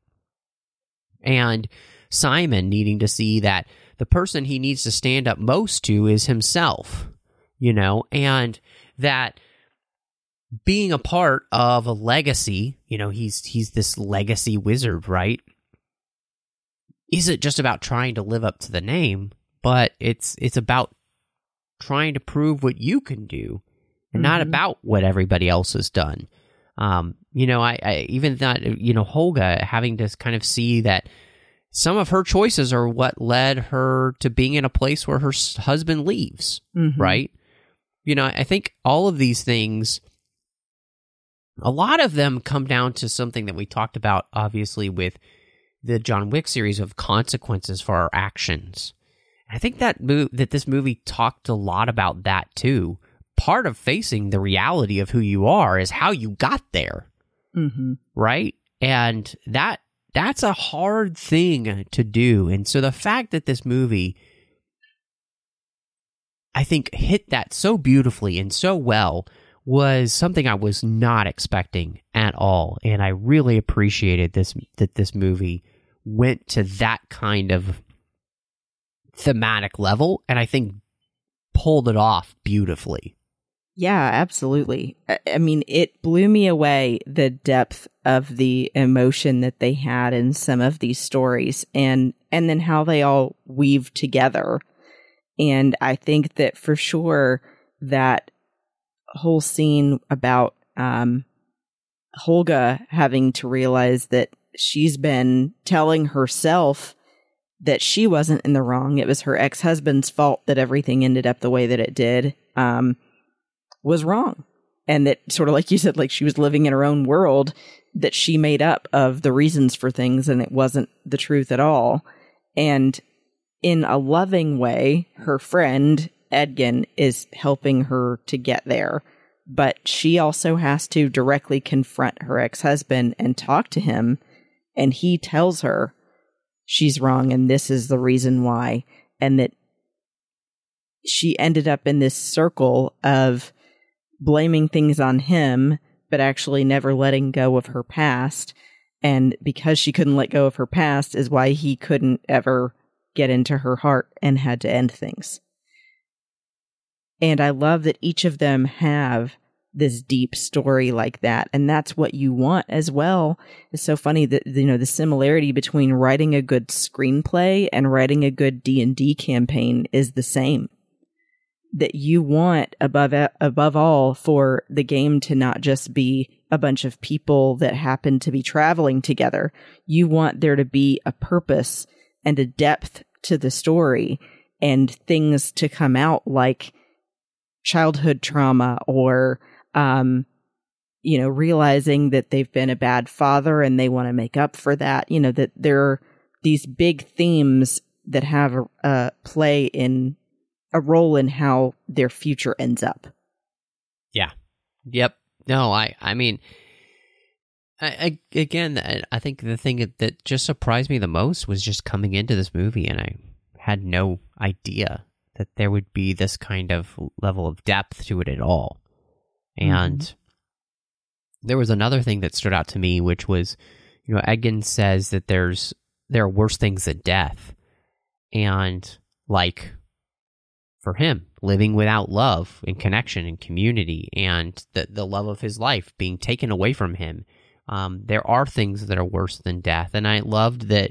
Speaker 1: And Simon needing to see that the person he needs to stand up most to is himself, you know, and that being a part of a legacy, you know, he's he's this legacy wizard, right? Isn't just about trying to live up to the name, but it's it's about trying to prove what you can do and not
Speaker 2: Mhm.
Speaker 1: about what everybody else has done. Um, you know, I, I even that you know Holga having to kind of see that some of her choices are what led her to being in a place where her husband leaves,
Speaker 2: Mhm.
Speaker 1: right? You know, I think all of these things, a lot of them come down to something that we talked about, obviously, with the John Wick series of consequences for our actions. I think that mo- that this movie talked a lot about that too. Part of facing the reality of who you are is how you got there
Speaker 2: Mhm.
Speaker 1: right? And that that's a hard thing to do. And so the fact that this movie I think hit that so beautifully and so well was something I was not expecting at all. And I really appreciated this that this movie went to that kind of thematic level and I think pulled it off beautifully.
Speaker 2: Yeah, absolutely. I, I mean, it blew me away the depth of the emotion that they had in some of these stories and and then how they all weave together. And I think that for sure that whole scene about um Holga having to realize that she's been telling herself that she wasn't in the wrong. It was her ex-husband's fault that everything ended up the way that it did. Um was wrong. And that sort of like you said, like she was living in her own world that she made up of the reasons for things and it wasn't the truth at all. And in a loving way, her friend Edgin is helping her to get there. But she also has to directly confront her ex husband and talk to him. And he tells her she's wrong and this is the reason why. And that she ended up in this circle of blaming things on him, but actually never letting go of her past. And because she couldn't let go of her past is why he couldn't ever get into her heart and had to end things. And I love that each of them have this deep story like that. And that's what you want as well. It's so funny that, you know, the similarity between writing a good screenplay and writing a good D&D campaign is the same that you want above above all for the game to not just be a bunch of people that happen to be traveling together. You want there to be a purpose and a depth to the story and things to come out like childhood trauma or um you know realizing that they've been a bad father and they want to make up for that you know that there are these big themes that have a, a play in a role in how their future ends up.
Speaker 1: Yeah. Yep. No, I I mean I, I, again, I think the thing that just surprised me the most was just coming into this movie, and I had no idea that there would be this kind of level of depth to it at all. And mm-hmm. there was another thing that stood out to me, which was, you know, Edgin says that there's there are worse things than death, and like for him, living without love and connection and community and the, the love of his life being taken away from him. Um, there are things that are worse than death. And I loved that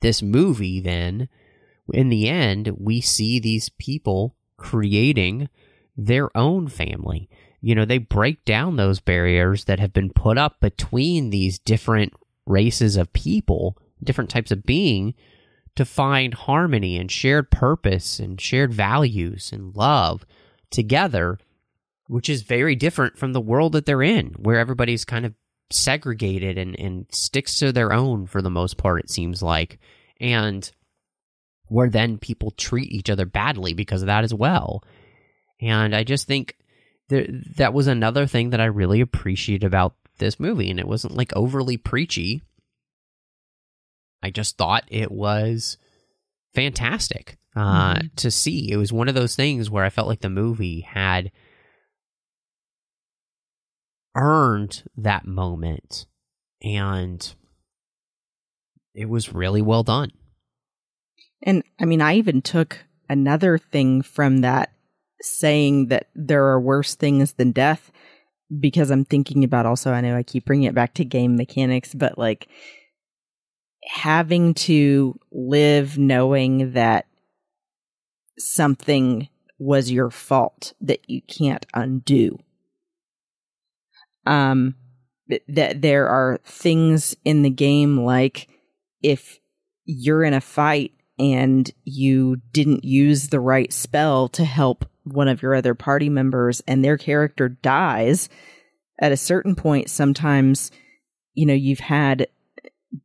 Speaker 1: this movie, then, in the end, we see these people creating their own family. You know, they break down those barriers that have been put up between these different races of people, different types of being to find harmony and shared purpose and shared values and love together, which is very different from the world that they're in, where everybody's kind of segregated and, and sticks to their own for the most part, it seems like. And where then people treat each other badly because of that as well. And I just think that that was another thing that I really appreciate about this movie. And it wasn't like overly preachy. I just thought it was fantastic uh, mm-hmm. to see. It was one of those things where I felt like the movie had earned that moment and it was really well done.
Speaker 2: And I mean, I even took another thing from that saying that there are worse things than death because I'm thinking about also, I know I keep bringing it back to game mechanics, but like having to live knowing that something was your fault that you can't undo. Um, that there are things in the game like if you're in a fight and you didn't use the right spell to help one of your other party members and their character dies at a certain point sometimes you know you've had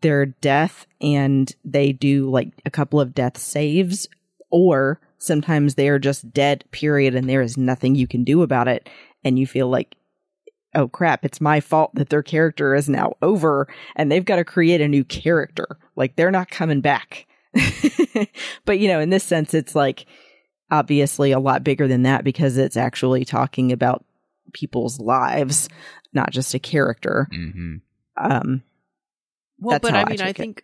Speaker 2: their death and they do like a couple of death saves or sometimes they are just dead period and there is nothing you can do about it and you feel like oh crap it's my fault that their character is now over and they've got to create a new character. Like they're not coming back. But you know in this sense it's like obviously a lot bigger than that because it's actually talking about people's lives not just a character.
Speaker 1: Mm-hmm. um
Speaker 2: well,
Speaker 1: but I mean, I, I think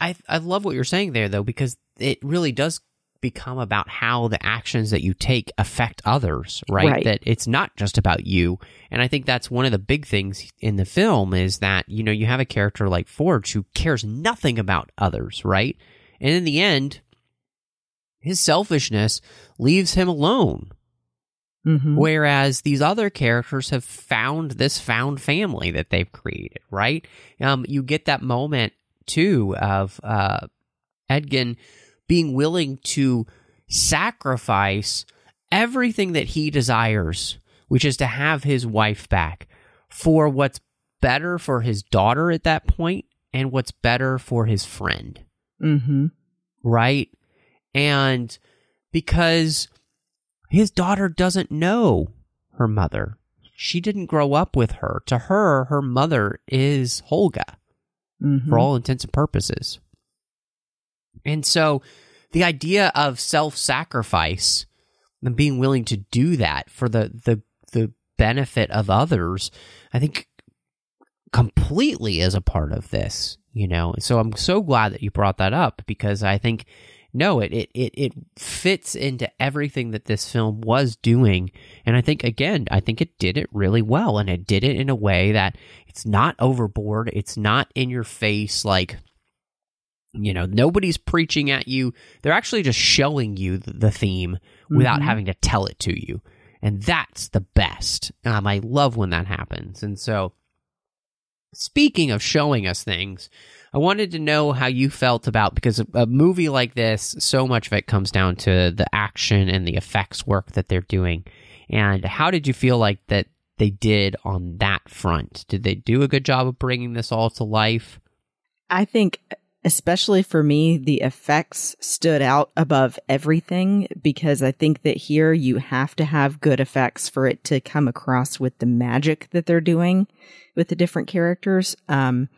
Speaker 1: I I love what you're saying there though because it really does become about how the actions that you take affect others, right?
Speaker 2: Right.
Speaker 1: That it's not just about you. And I think that's one of the big things in the film is that, you know, you have a character like Forge who cares nothing about others, right? And in the end, his selfishness leaves him alone.
Speaker 2: Mhm.
Speaker 1: Whereas these other characters have found this found family that they've created, right? Um, you get that moment too of uh, Edgin being willing to sacrifice everything that he desires, which is to have his wife back, for what's better for his daughter at that point and what's better for his friend
Speaker 2: Mhm.
Speaker 1: right? And because his daughter doesn't know her mother, she didn't grow up with her. To her, her mother is Holga
Speaker 2: Mhm.
Speaker 1: for all intents and purposes. And so the idea of self sacrifice and being willing to do that for the, the, the benefit of others, I think completely is a part of this, you know. So I'm so glad that you brought that up because I think no, it, it it it fits into everything that this film was doing. And I think again, I think it did it really well and it did it in a way that it's not overboard, it's not in your face like you know, nobody's preaching at you. They're actually just showing you the theme without
Speaker 2: Mhm.
Speaker 1: having to tell it to you. And that's the best. Um, I love when that happens. And so, speaking of showing us things, I wanted to know how you felt about because a, a movie like this, so much of it comes down to the action and the effects work that they're doing. And how did you feel like that they did on that front? Did they do a good job of bringing this all to life?
Speaker 2: I think, especially for me, the effects stood out above everything because I think that here you have to have good effects for it to come across with the magic that they're doing with the different characters. Um,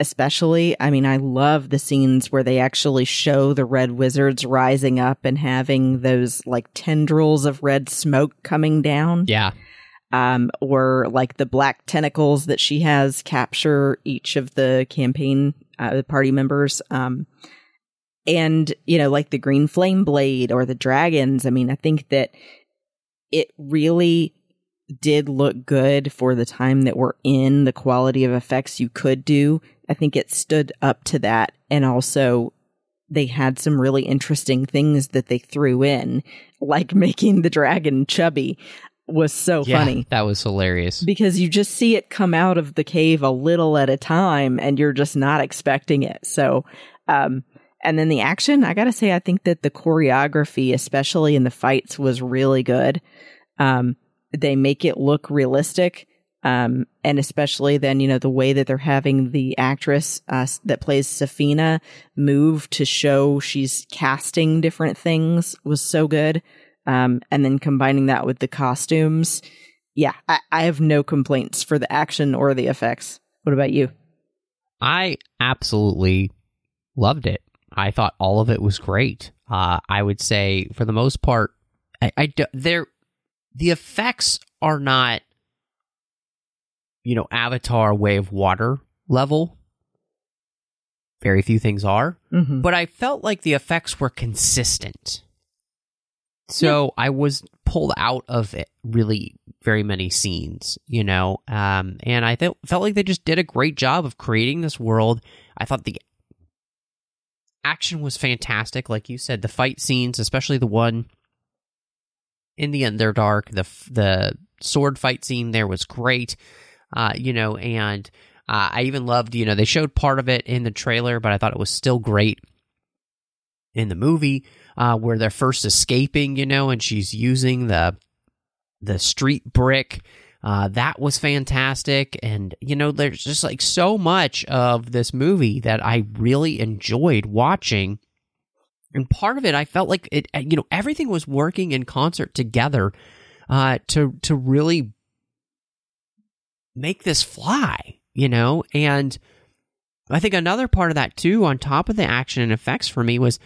Speaker 2: especially, I mean, I love the scenes where they actually show the red wizards rising up and having those like tendrils of red smoke coming down
Speaker 1: Yeah.
Speaker 2: um, or like the black tentacles that she has capture each of the campaign uh, the party members. Um, and you know, like the green flame blade or the dragons. I mean, I think that it really did look good for the time that we're in. The quality of effects you could do, I think it stood up to that, and also. They had some really interesting things that they threw in, like making the dragon chubby was so
Speaker 1: Yeah,
Speaker 2: funny
Speaker 1: That was hilarious.
Speaker 2: because you just see it come out of the cave a little at a time and you're just not expecting it. So, um, and then the action, I gotta say, I think that the choreography, especially in the fights, was really good. Um, they make it look realistic. Um, and especially then, you know, the way that they're having the actress, uh, that plays Sofina move to show she's casting different things was so good. Um, and then combining that with the costumes, yeah, I, I have no complaints for the action or the effects. What about you?
Speaker 1: I absolutely loved it. I thought all of it was great. Uh, I would say, for the most part, I, I do, they're, the effects are not, you know, Avatar Way of Water level. Very few things are,
Speaker 2: Mm-hmm.
Speaker 1: but I felt like the effects were consistent. So I was pulled out of it really very many scenes, you know, um, and I felt felt like they just did a great job of creating this world. I thought the action was fantastic, like you said, the fight scenes, especially the one in the Underdark, the the sword fight scene there was great, uh, you know, and uh, I even loved, you know, they showed part of it in the trailer, but I thought it was still great in the movie uh, where they're first escaping, you know, and she's using the the street brick. Uh, that was fantastic, and you know, there's just like so much of this movie that I really enjoyed watching. And part of it, I felt like it, you know, everything was working in concert together uh, to to really make this fly, you know. And I think another part of that too, on top of the action and effects for me, was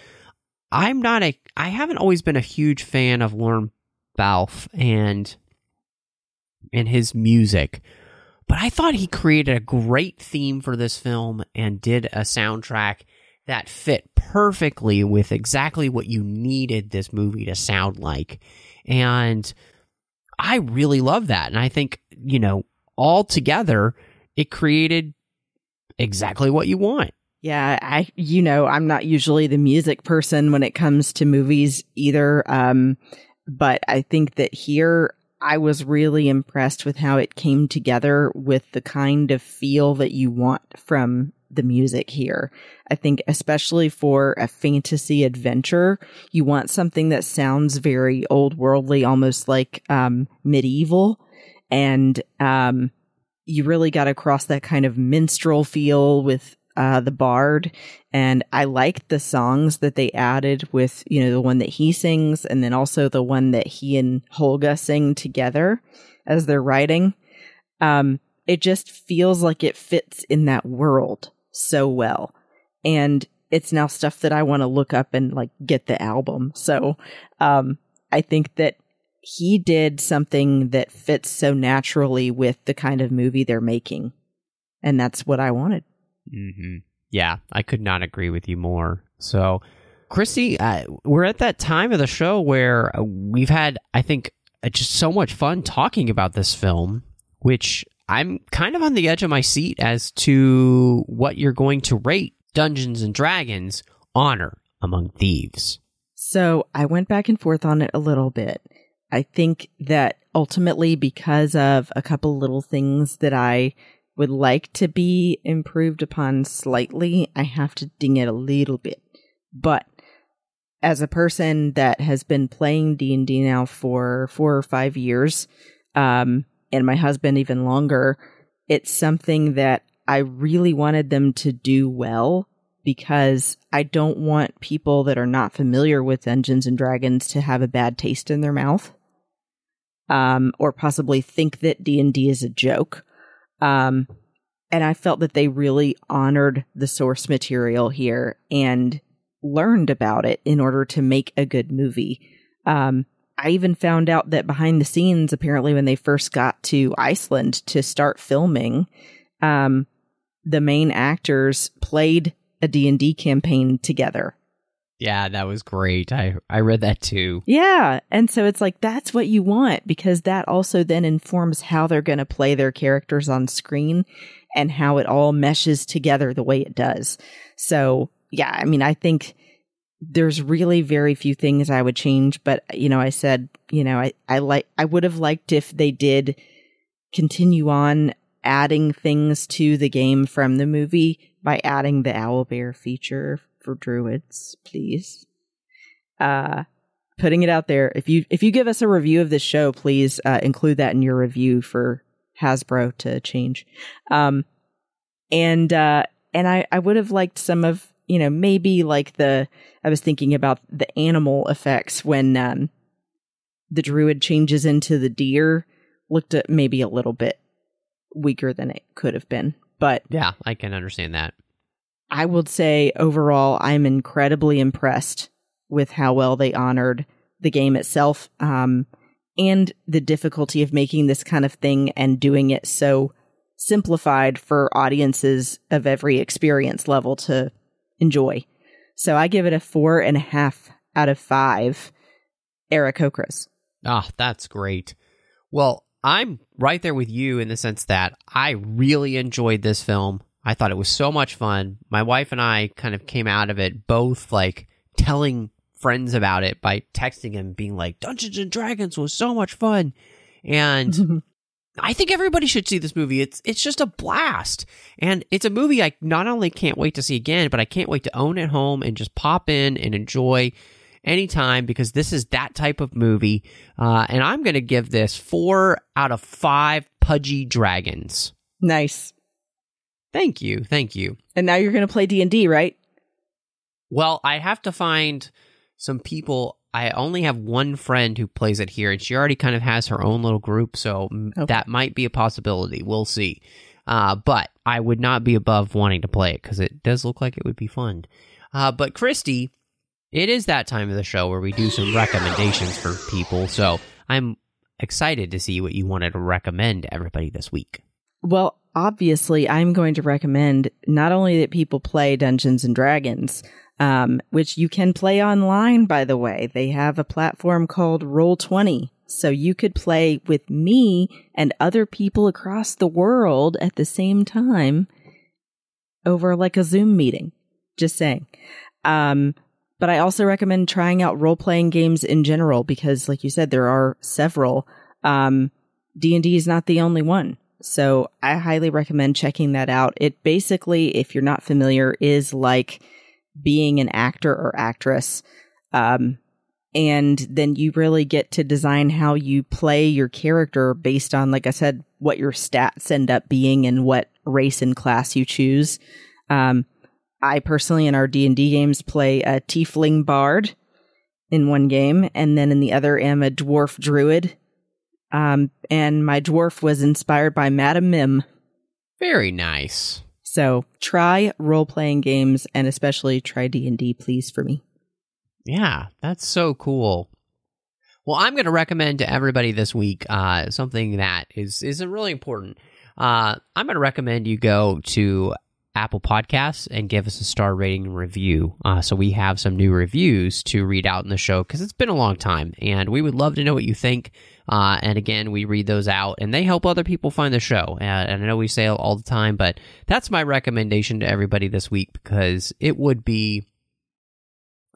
Speaker 1: I'm not a I haven't always been a huge fan of Lorne Balfe and and his music. But I thought he created a great theme for this film and did a soundtrack that fit perfectly with exactly what you needed this movie to sound like. And I really love that. And I think, you know, all together, it created exactly what you want.
Speaker 2: Yeah, I you know, I'm not usually the music person when it comes to movies either. Um but I think that here I was really impressed with how it came together with the kind of feel that you want from the music here. I think especially for a fantasy adventure, you want something that sounds very old worldly, almost like um medieval and um you really got across that kind of minstrel feel with uh, the bard. And i liked the songs that they added with you know the one that he sings and then also the one that he and holga sing together as they're writing. Um it just feels like it fits in that world so well. And it's now stuff that i want to look up and like get the album. So um i think that he did something that fits so naturally with the kind of movie they're making and that's what i wanted
Speaker 1: Mm-hmm. Yeah, I could not agree with you more. So, Christy, uh, we're at that time of the show where uh, we've had, I think, uh, just so much fun talking about this film, which I'm kind of on the edge of my seat as to what you're going to rate Dungeons and Dragons Honor Among Thieves.
Speaker 2: So I went back and forth on it a little bit. I think that ultimately, because of a couple little things that I would like to be improved upon slightly, I have to ding it a little bit. But as a person that has been playing D&D now for 4 or 5 years, um and my husband even longer, it's something that I really wanted them to do well because I don't want people that are not familiar with Dungeons and Dragons to have a bad taste in their mouth. Um, or possibly think that D&D is a joke. Um, and I felt that they really honored the source material here and learned about it in order to make a good movie. Um, I even found out that behind the scenes, apparently, when they first got to Iceland to start filming, um, the main actors played a D&D campaign together.
Speaker 1: Yeah, that was great. I I read that too.
Speaker 2: Yeah. And so it's like that's what you want because that also then informs how they're going to play their characters on screen and how it all meshes together the way it does. So, yeah, I mean, I think there's really very few things I would change, but you know, I said, you know, I I like I would have liked if they did continue on adding things to the game from the movie by adding the owlbear feature for druids, please. Uh putting it out there. If you if you give us a review of this show, please uh, include that in your review for Hasbro to change. Um and uh and I I would have liked some of, you know, maybe like the I was thinking about the animal effects when um the druid changes into the deer looked at maybe a little bit weaker than it could have been. But
Speaker 1: Yeah, I can understand that.
Speaker 2: I would say overall, I'm incredibly impressed with how well they honored the game itself um, and the difficulty of making this kind of thing and doing it so simplified for audiences of every experience level to enjoy. So I give it a four and a half out of five Aarakocras.
Speaker 1: Ah, that's great. Well, I'm right there with you in the sense that I really enjoyed this film. I thought it was so much fun. My wife and I kind of came out of it both like telling friends about it by texting and being like, Dungeons and Dragons was so much fun. And I think everybody should see this movie. It's it's just a blast. And it's a movie I not only can't wait to see again, but I can't wait to own at home and just pop in and enjoy anytime because this is that type of movie. Uh, and I'm going to give this four out of five pudgy dragons.
Speaker 2: Nice.
Speaker 1: Thank you. Thank you.
Speaker 2: And now you're going to play D&D, right?
Speaker 1: Well, I have to find some people. I only have one friend who plays it here, and she already kind of has her own little group, so
Speaker 2: Okay.
Speaker 1: that might be a possibility. We'll see. Uh, but I would not be above wanting to play it because it does look like it would be fun. Uh, but Christy, it is that time of the show where we do some recommendations for people. So I'm excited to see what you wanted to recommend to everybody this week.
Speaker 2: Well, obviously, I'm going to recommend not only that people play Dungeons and Dragons, um, which you can play online, by the way. They have a platform called Roll20. So you could play with me and other people across the world at the same time over like a Zoom meeting. Just saying. Um, but I also recommend trying out role playing games in general because, like you said, there are several. Um, D and D is not the only one. So I highly recommend checking that out. It basically, if you're not familiar, is like being an actor or actress. Um, and then you really get to design how you play your character based on, like I said, what your stats end up being and what race and class you choose. Um, I personally, in our D and D games, play a tiefling bard in one game, and then in the other, am a dwarf druid. Um, and my dwarf was inspired by Madam Mim.
Speaker 1: Very nice.
Speaker 2: So try role playing games, and especially try D and D, please, for me.
Speaker 1: Yeah, that's so cool. Well, I'm going to recommend to everybody this week uh, something that is is really important. Uh, I'm going to recommend you go to Apple Podcasts and give us a star rating review. Uh, so we have some new reviews to read out in the show because it's been a long time, and we would love to know what you think. Uh, and again, we read those out, and they help other people find the show. And, and I know we say all the time, but that's my recommendation to everybody this week because it would be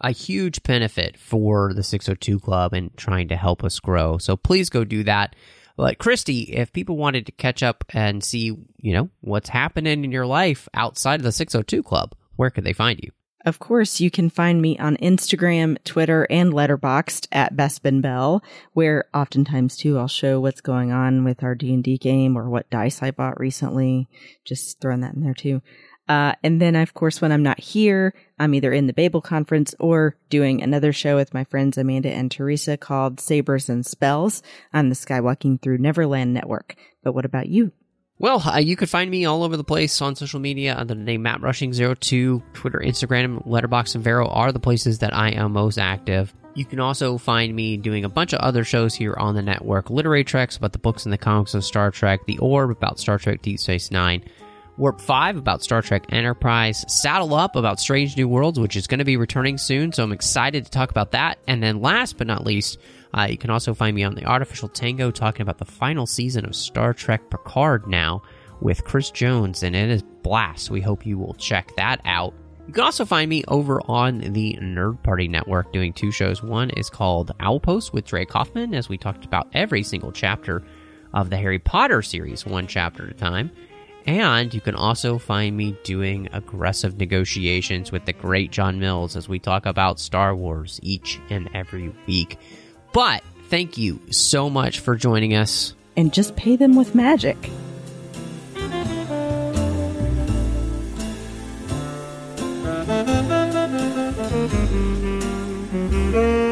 Speaker 1: a huge benefit for the 602 Club and trying to help us grow. So please go do that. But Christy, if people wanted to catch up and see, you know, what's happening in your life outside of the 602 Club, where could they find you?
Speaker 2: Of course, you can find me on Instagram, Twitter, and Letterboxd at Bespin Bell, where oftentimes too I'll show what's going on with our D and D game or what dice I bought recently. Just throwing that in there too. Uh, and then, of course, when I'm not here, I'm either in the Babel conference or doing another show with my friends Amanda and Teresa called Sabers and Spells on the Skywalking Through Neverland Network. But what about you?
Speaker 1: Well, uh, you could find me all over the place on social media under the name Matt Rushing02. Twitter, Instagram, Letterboxd, and Vero are the places that I am most active. You can also find me doing a bunch of other shows here on the network. Literary Treks about the books and the comics of Star Trek. The Orb about Star Trek Deep Space Nine. Warp 5 about Star Trek Enterprise, Saddle Up about Strange New Worlds, which is going to be returning soon, so I'm excited to talk about that. And then last but not least, uh, you can also find me on the Artificial Tango talking about the final season of Star Trek Picard now with Chris Jones, and it is blast. We hope you will check that out. You can also find me over on the Nerd Party Network doing two shows. One is called Owlpost with Dre Kaufman, as we talked about every single chapter of the Harry Potter series, one chapter at a time. And you can also find me doing aggressive negotiations with the great John Mills as we talk about Star Wars each and every week. But thank you so much for joining us.
Speaker 2: And just pay them with magic.